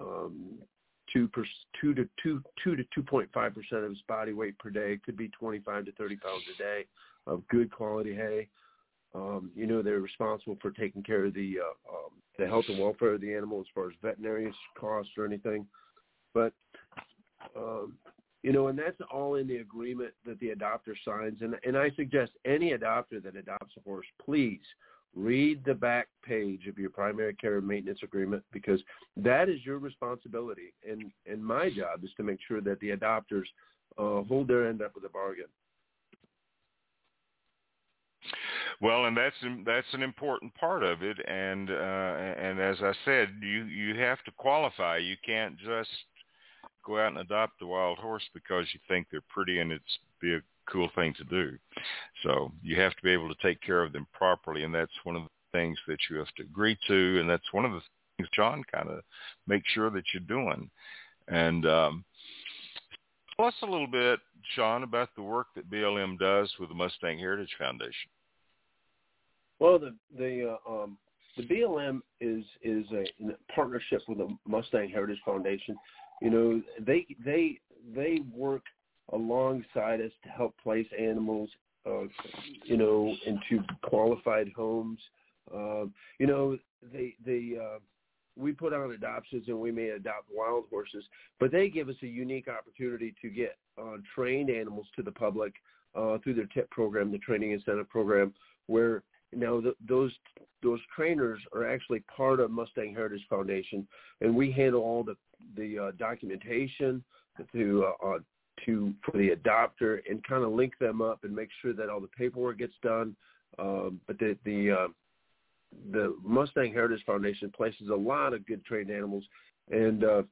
um, two per, two to two two to two point five percent of his body weight per day could be twenty five to thirty pounds a day of good quality hay. Um, you know, they're responsible for taking care of the uh, um, the health and welfare of the animal as far as veterinary costs or anything. But um, you know, and that's all in the agreement that the adopter signs. And and I suggest any adopter that adopts a horse, please read the back page of your primary care maintenance agreement because that is your responsibility. And and my job is to make sure that the adopters uh, hold their end up with a bargain. Well, and that's that's an important part of it, and uh, and as I said, you you have to qualify. You can't just go out and adopt a wild horse because you think they're pretty and it's be a cool thing to do. So you have to be able to take care of them properly, and that's one of the things that you have to agree to, and that's one of the things Shawn kind of makes sure that you're doing. And um, Tell us a little bit, Shawn, about the work that BLM does with the Mustang Heritage Foundation. Well, the the uh, um, the BLM is is a, a partnership with the Mustang Heritage Foundation. You know, they they they work alongside us to help place animals, uh, you know, into qualified homes. Uh, you know, they they uh, we put on adoptions and we may adopt wild horses, but they give us a unique opportunity to get uh, trained animals to the public uh, through their TIP program, the Training Incentive Program, where now the, those those trainers are actually part of Mustang Heritage Foundation, and we handle all the the uh, documentation to uh, uh, to for the adopter and kind of link them up and make sure that all the paperwork gets done. Um, but the the uh, the Mustang Heritage Foundation places a lot of good trained animals, and uh,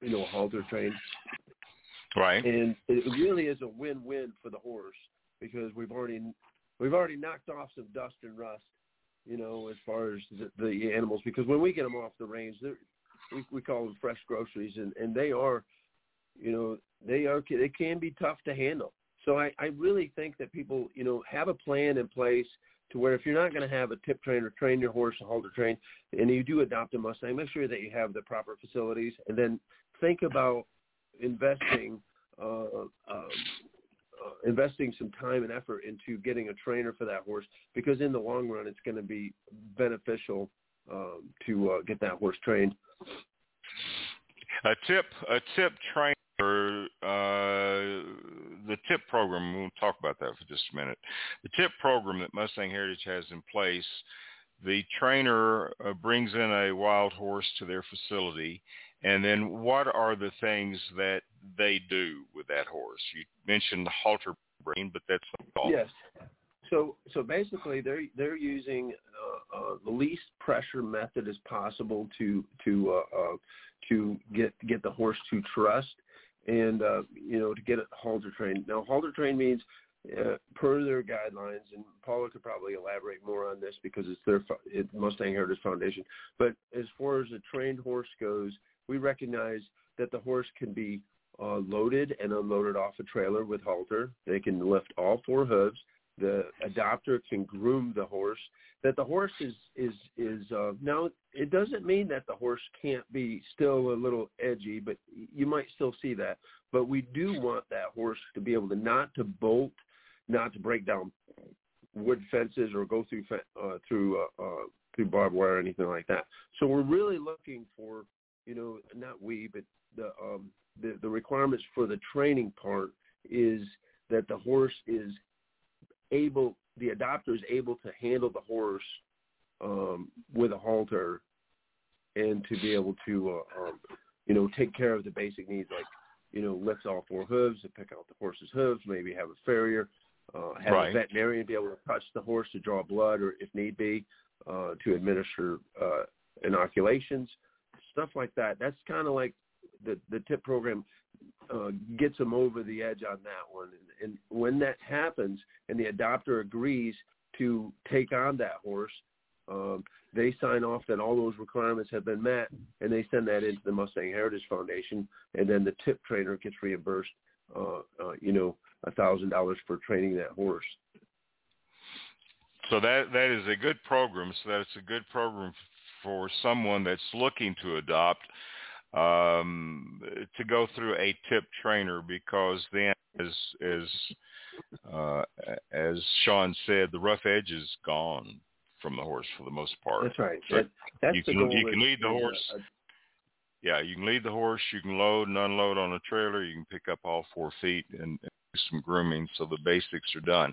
you know halter trained. Right. And it really is a win-win for the horse because we've already we've already knocked off some dust and rust, you know, as far as the, the animals. Because when we get them off the range, they're, we we call them fresh groceries, and and they are, you know, they are they can be tough to handle. So I I really think that people you know have a plan in place to where if you're not going to have a TIP trainer train your horse a halter train, and you do adopt a Mustang, make sure that you have the proper facilities, and then think about investing uh, um, uh, investing some time and effort into getting a trainer for that horse because in the long run it's going to be beneficial um, to uh, get that horse trained. A TIP, a TIP trainer, uh, the TIP program. We'll talk about that for just a minute. The TIP program that Mustang Heritage has in place. The trainer uh, brings in a wild horse to their facility, and then what are the things that they do with that horse? You mentioned the halter train, but that's not all. Yes. So so basically, they're they're using uh, uh, the least pressure method as possible to to uh, uh, to get get the horse to trust and uh, you know to get it halter trained. Now halter trained means uh, per their guidelines, and Paula could probably elaborate more on this because it's their it, Mustang Heritage Foundation. But as far as a trained horse goes, we recognize that the horse can be uh, loaded and unloaded off a trailer with halter. They can lift all four hooves. The adopter can groom the horse. That the horse is is is uh, now. It doesn't mean that the horse can't be still a little edgy, but you might still see that. But we do want that horse to be able to not to bolt, not to break down wood fences or go through uh, through uh, uh, through barbed wire or anything like that. So we're really looking for you know not we but the um, the, the requirements for the training part is that the horse is able, the adopter is able to handle the horse um, with a halter and to be able to, uh, um, you know, take care of the basic needs like, you know, lift all four hooves to pick out the horse's hooves, maybe have a farrier, uh, have right. a veterinarian be able to touch the horse to draw blood or if need be, uh, to administer uh, inoculations, stuff like that. That's kind of like the the TIP program uh, gets them over the edge on that one. And, and when that happens, and the adopter agrees to take on that horse, um, they sign off that all those requirements have been met, and they send that into the Mustang Heritage Foundation, and then the TIP trainer gets reimbursed, uh, uh, you know, a thousand dollars for training that horse. So that that is a good program. So that's a good program for someone that's looking to adopt um, to go through a TIP trainer because then, as as uh, as Shawn said, the rough edge is gone from the horse for the most part. That's right. So that, that's you the can goal you can lead the horse. uh, yeah, you can lead the horse. You can load and unload on a trailer. You can pick up all four feet and, and do some grooming, so the basics are done.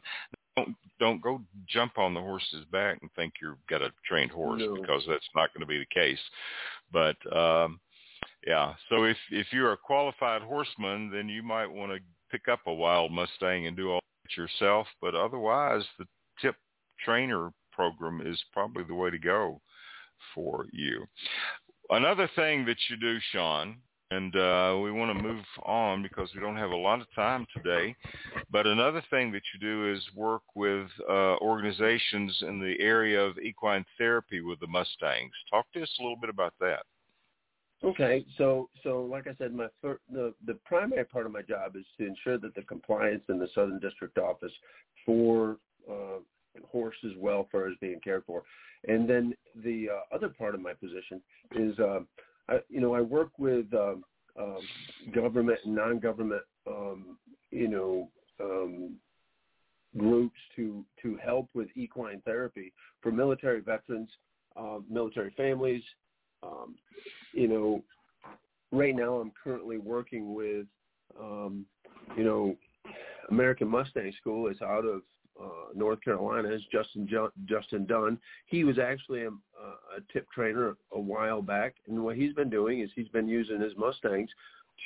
Don't don't go jump on the horse's back and think you've got a trained horse No. because that's not going to be the case. But um, yeah, so if if you're a qualified horseman, then you might want to pick up a wild Mustang and do all that yourself. But otherwise, the TIP trainer program is probably the way to go for you. Another thing that you do, Shawn, and uh, we want to move on because we don't have a lot of time today. But another thing that you do is work with uh, organizations in the area of equine therapy with the Mustangs. Talk to us a little bit about that. Okay, so so like I said, my the the primary part of my job is to ensure that the compliance in the Southern District Office for uh, horses' welfare is being cared for, and then the uh, other part of my position is, uh, I, you know, I work with um, um, government and non-government, um, you know, um, groups to to help with equine therapy for military veterans, uh, military families, um, you know, right now I'm currently working with, um, you know, American Mustang School is out of uh, North Carolina. Is Justin Justin Dunn. He was actually a, a tip trainer a while back, and what he's been doing is he's been using his Mustangs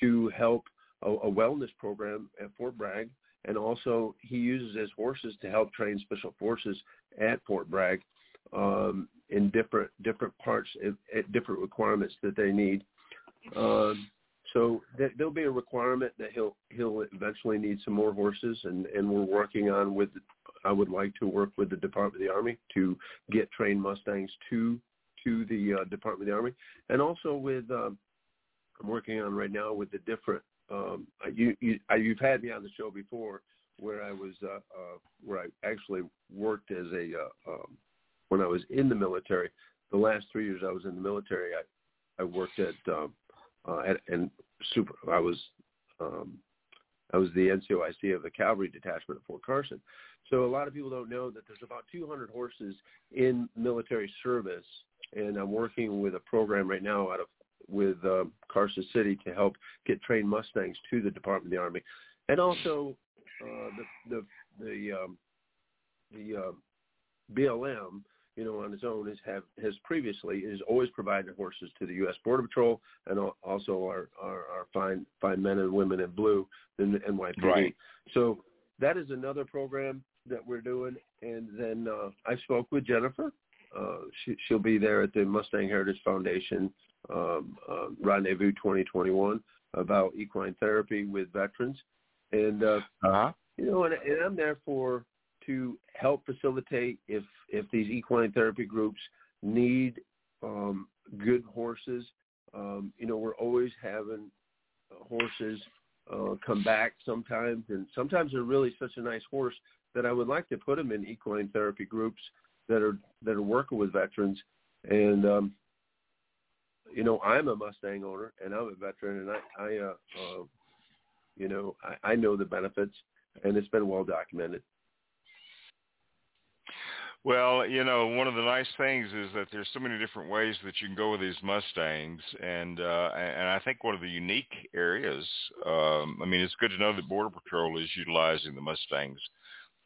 to help a, a wellness program at Fort Bragg, and also he uses his horses to help train special forces at Fort Bragg um, in different different parts at, different requirements that they need. Um, so th- there'll be a requirement that he'll he'll eventually need some more horses, and and we're working on with. I would like to work with the Department of the Army to get trained Mustangs to to the uh, Department of the Army, and also with um, I'm working on right now with the different. Um, you, you I, you've had me on the show before where I was uh, uh, where I actually worked as a uh, um, when I was in the military. The last three years I was in the military, I I worked at um, uh, at and super. I was um, I was the NCOIC of the cavalry detachment at Fort Carson. So a lot of people don't know that there's about 200 horses in military service, and I'm working with a program right now out of with uh, Carson City to help get trained Mustangs to the Department of the Army, and also uh, the the the um, the uh, BLM you know, on its own is have has previously is always provided horses to the U.S. Border Patrol and also our our, our fine fine men and women in blue in the NYPD. Right. So that is another program that we're doing. And then uh, I spoke with Jennifer. Uh, she, she'll be there at the Mustang Heritage Foundation um, uh, Rendezvous 2021 about equine therapy with veterans. And uh, uh-huh. you know, and, and I'm there for to help facilitate if if these equine therapy groups need um, good horses. Um, you know, we're always having horses uh, come back sometimes, and sometimes they're really such a nice horse that I would like to put them in equine therapy groups that are that are working with veterans. And um, you know, I'm a Mustang owner, and I'm a veteran, and I, I uh, uh, you know, I, I know the benefits, and it's been well documented. Well, you know, one of the nice things is that there's so many different ways that you can go with these Mustangs, and uh, and I think one of the unique areas. Um, I mean, it's good to know that Border Patrol is utilizing the Mustangs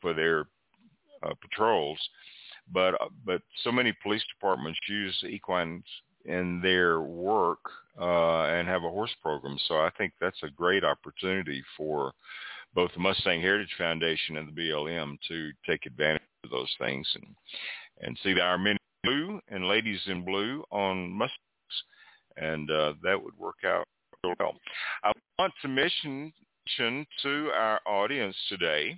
for their uh, patrols, but uh, but so many police departments use equines in their work uh, and have a horse program. So I think that's a great opportunity for both the Mustang Heritage Foundation and the BLM to take advantage those things and and see our men in blue and ladies in blue on Mustangs, and uh, that would work out real well. I want to mention to our audience today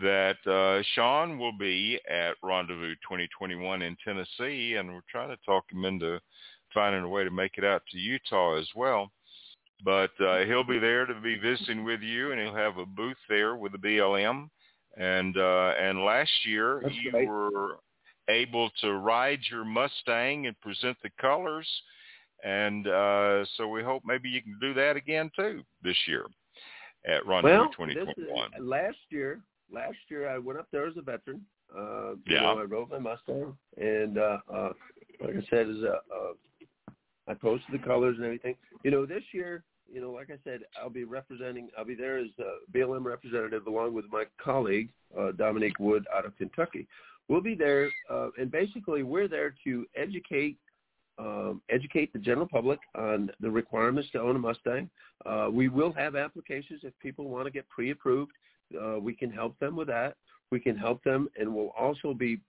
that uh, Shawn will be at Rendezvous 2021 in Tennessee, and we're trying to talk him into finding a way to make it out to Utah as well. But uh, he'll be there to be visiting with you, and he'll have a booth there with the BLM and uh, and last year That's you great. were able to ride your Mustang and present the colors, and uh, so we hope maybe you can do that again too this year at Rendezvous well, 2021. Is, last year, last year I went up there as a veteran. Uh, you Yeah. know, I rode my Mustang, and uh, uh, like I said, is uh, uh, I posted the colors and everything. You know, this year you know, like I said, I'll be representing. I'll be there as a BLM representative along with my colleague uh, Dominique Wood out of Kentucky. We'll be there, uh, and basically, we're there to educate um, educate the general public on the requirements to own a Mustang. Uh, we will have applications if people want to get pre-approved. Uh, we can help them with that. We can help them, and we'll also be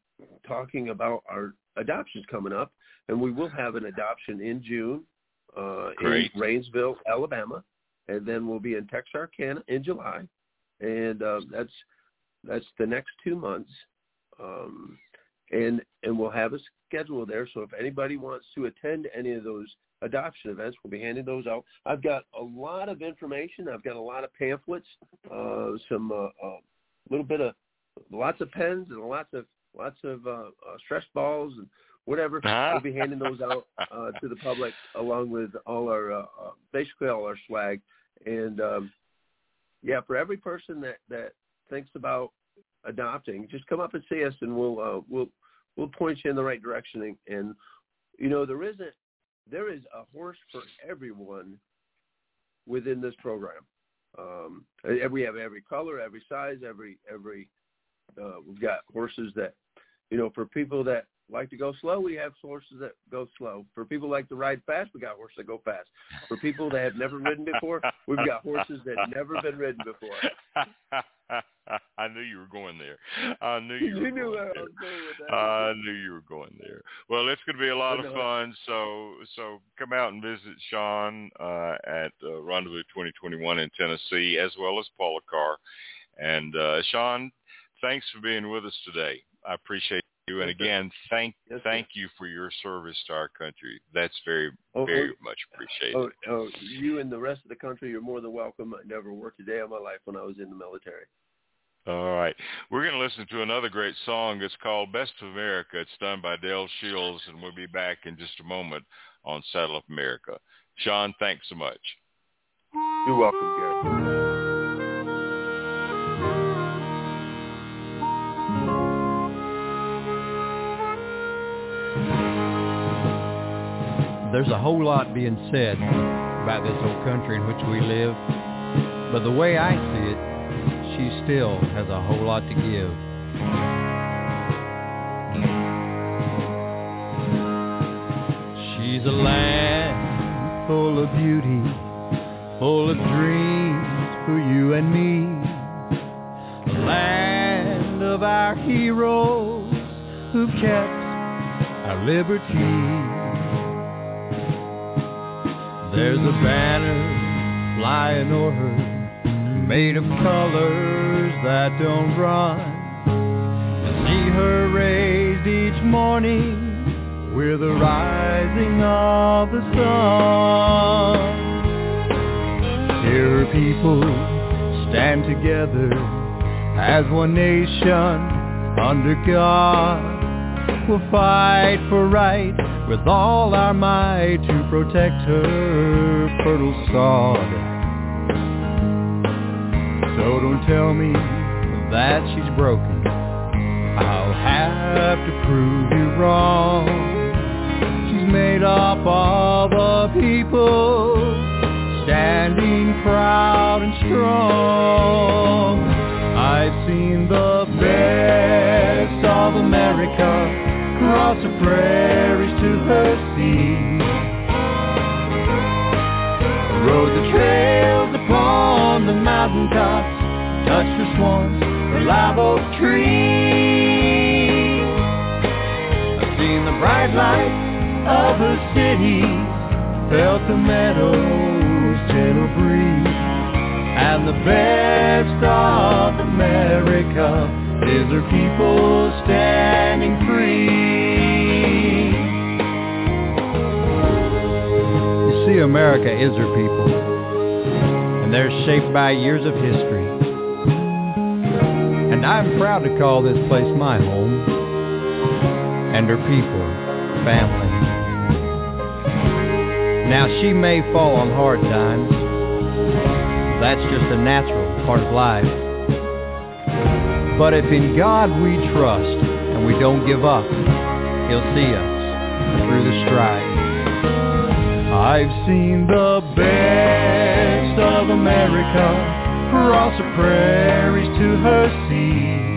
talking about our adoptions coming up. And we will have an adoption in June uh, in. Rainsville, Alabama, and then we'll be in Texarkana in July, and uh, that's that's the next two months, um, and and we'll have a schedule there. So if anybody wants to attend any of those adoption events. We'll be handing those out. I've got a lot of information. I've got a lot of pamphlets, uh, some uh, uh, little bit of lots of pens and lots of lots of uh, uh, stress balls and whatever. Ah. we'll be handing those out uh, to the public along with all our uh, uh, basically all our swag. And um, yeah, for every person that that thinks about adopting, just come up and see us, and we'll uh, we'll we'll point you in the right direction. And, and you know, there isn't there is a horse for everyone within this program. Um, we have every color, every size, every every. Uh, we've got horses that, you know, for people that like to go slow, we have horses that go slow. For people like to ride fast, we got horses that go fast. For people that have never ridden before, we've got horses that have never been ridden before. I knew you were going there. I knew you, were knew going I there. was going with that. I knew you were going there. Well, it's going to be a lot of fun. So, so come out and visit Shawn uh, at uh, Rendezvous 2021 in Tennessee, as well as Paula Carr. And uh, Shawn, thanks for being with us today. I appreciate you. And again, thank Yes, thank you for your service to our country. That's very Oh, very oh, much appreciated. Oh, oh, you and the rest of the country, you're more than welcome. I never worked a day of my life when I was in the military. All right. We're going to listen to another great song. It's called Best of America. It's done by Dale Shields, and we'll be back in just a moment on Saddle Up America. Shawn, thanks so much. You're welcome, Gary. There's a whole lot being said about this old country in which we live, but the way I see it, she still has a whole lot to give. She's a land full of beauty, full of dreams for you and me. A land of our heroes who kept our liberty. There's a banner flying o'er made of colors that don't run. See her raised each morning with the rising of the sun. Here people stand together as one nation under God. We'll fight for right with all our might to protect her fertile sod. So don't tell me that she's broken. I'll have to prove you wrong. She's made up of a people standing proud and strong. I've seen the best of America cross the prairies to her sea. Rode the trails upon the mountaintops, touched her swamps, her live oak trees. I've seen the bright lights of her city, felt the meadows' gentle breeze. And the best of America is her people standing free. See, America is her people, and they're shaped by years of history. And I'm proud to call this place my home, and her people, family. Now, she may fall on hard times. That's just a natural part of life. But if in God we trust and we don't give up, He'll see us through the strife. I've seen the best of America cross the prairies to her sea.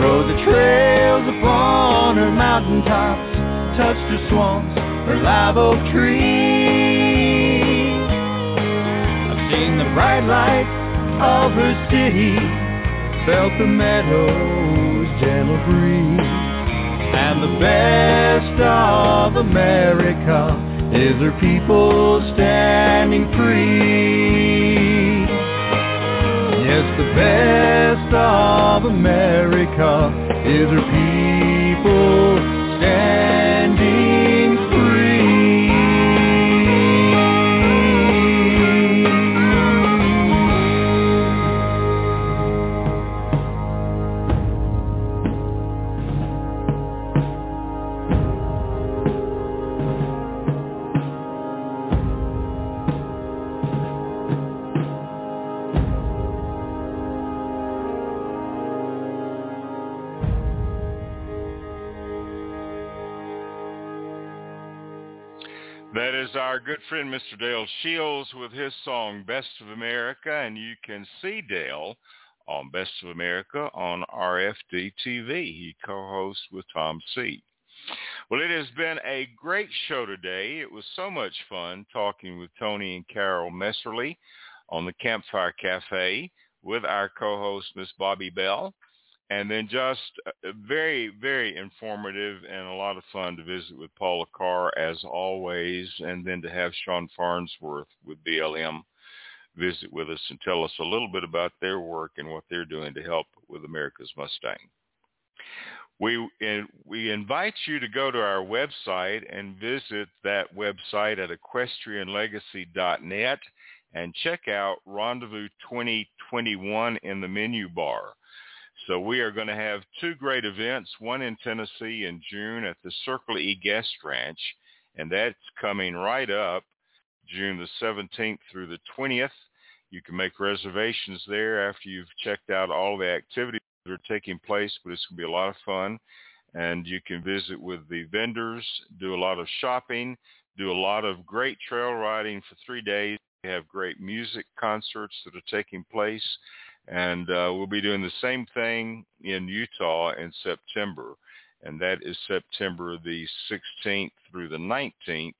Rode the trails upon her mountaintops, touched her swamps, her live oak trees. I've seen the bright lights of her city, felt the meadows' gentle breeze. And the best of America is her people standing free. Yes, the best of America is her people That is our good friend Mr. Dale Shields with his song Best of America, and you can see Dale on Best of America on RFD TV. He co-hosts with Tom Seay Well, it has been a great show today. It was so much fun talking with Tony and Carol Messerly on the Campfire Cafe with our co-host, Miss Bobbi Bell. And then just uh, very, very informative and a lot of fun to visit with Paula Carr as always, and then to have Shawn Farnsworth with BLM visit with us and tell us a little bit about their work and what they're doing to help with America's Mustang. We, we invite you to go to our website and visit that website at equestrianlegacy.net and check out Rendezvous 2021 in the menu bar. So we are going to have two great events, one in Tennessee in June at the Circle E Guest Ranch, and that's coming right up June the 17th through the 20th. You can make reservations there after you've checked out all the activities that are taking place, but it's going to be a lot of fun. And you can visit with the vendors, do a lot of shopping, do a lot of great trail riding for three days. We have great music concerts that are taking place. And uh, we'll be doing the same thing in Utah in September. And that is September the 16th through the 19th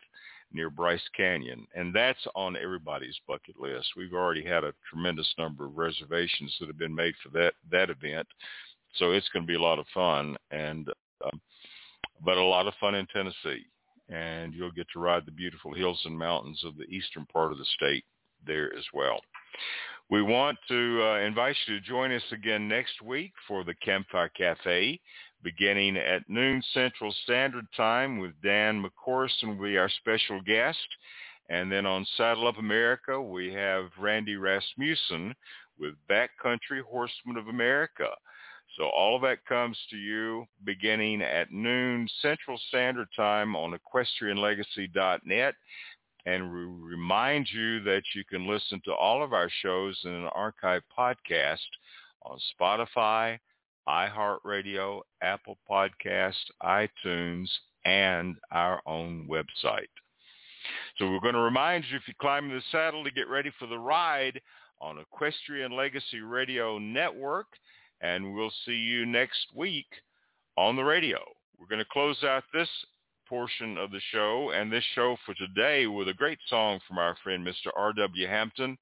near Bryce Canyon. And that's on everybody's bucket list. We've already had a tremendous number of reservations that have been made for that, that event. So it's going to be a lot of fun and, um, but a lot of fun in Tennessee. And you'll get to ride the beautiful hills and mountains of the eastern part of the state there as well. We want to uh, invite you to join us again next week for the Campfire Cafe beginning at noon Central Standard Time with Dan McCorson will be our special guest. And then on Saddle Up America, we have Randy Rasmussen with Backcountry Horsemen of America. So all of that comes to you beginning at noon Central Standard Time on equestrianlegacy.net. And we remind you that you can listen to all of our shows in an archive podcast on Spotify, iHeartRadio, Apple Podcast, iTunes, and our own website. So we're going to remind you if you climb in the saddle to get ready for the ride on Equestrian Legacy Radio Network, and we'll see you next week on the radio. We're going to close out this portion of the show and this show for today with a great song from our friend Mr. R.W. Hampton.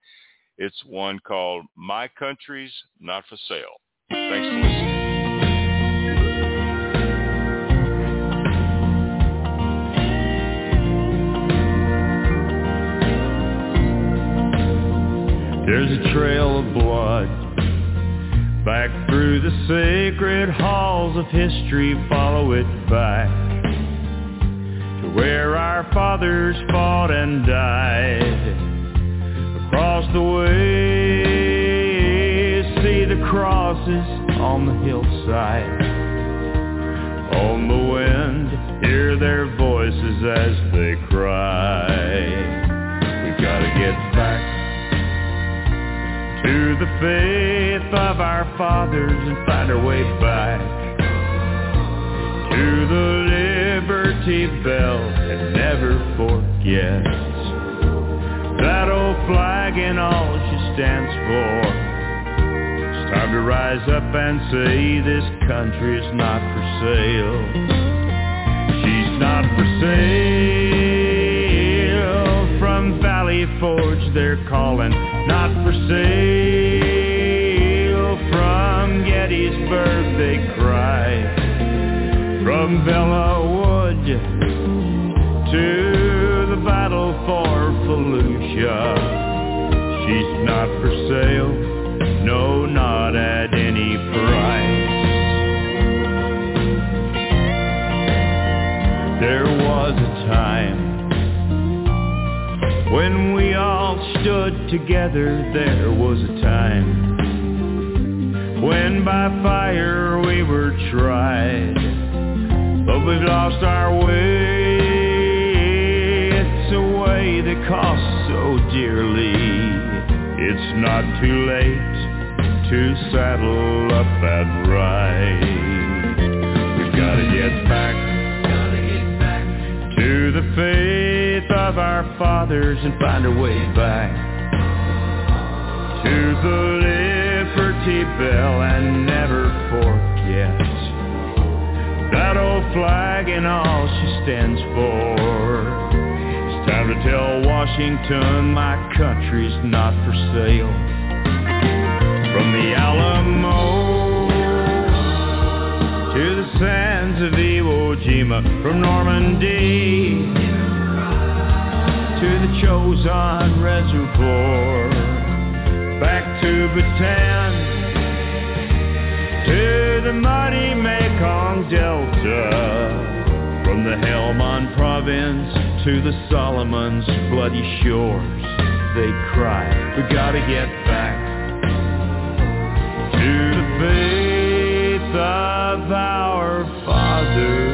It's one called My Country's Not for Sale. Thanks for listening. There's a trail of blood back through the sacred halls of history. Follow it back to where our fathers fought and died. Across the way, see the crosses on the hillside. On the wind, hear their voices as they cry. We've got to get back to the faith of our fathers and find our way back to the Liberty Bell and never forget that old flag and all she stands for. It's time to rise up and say this country is not for sale. She's not for sale from Valley Forge they're calling not for sale. From Gettysburg they cry, from Belleau Wood to the battle for Fallujah. She's not for sale, no, not at any price. There was a time when we all stood together, there was a time when by fire we were tried. But we've lost our way. It's a way that costs so dearly. It's not too late to saddle up and ride. We've got to get back, gotta get back to the faith of our fathers and find our way back to the Liberty Bell and never forget old flag and all she stands for. It's time to tell Washington my country's not for sale. From the Alamo to the sands of Iwo Jima, from Normandy to the Chosin Reservoir, back to Bataan, to the mighty Mekong Delta. From the Helmand province to the Solomon's bloody shores, they cry, we gotta get back to the faith of our fathers.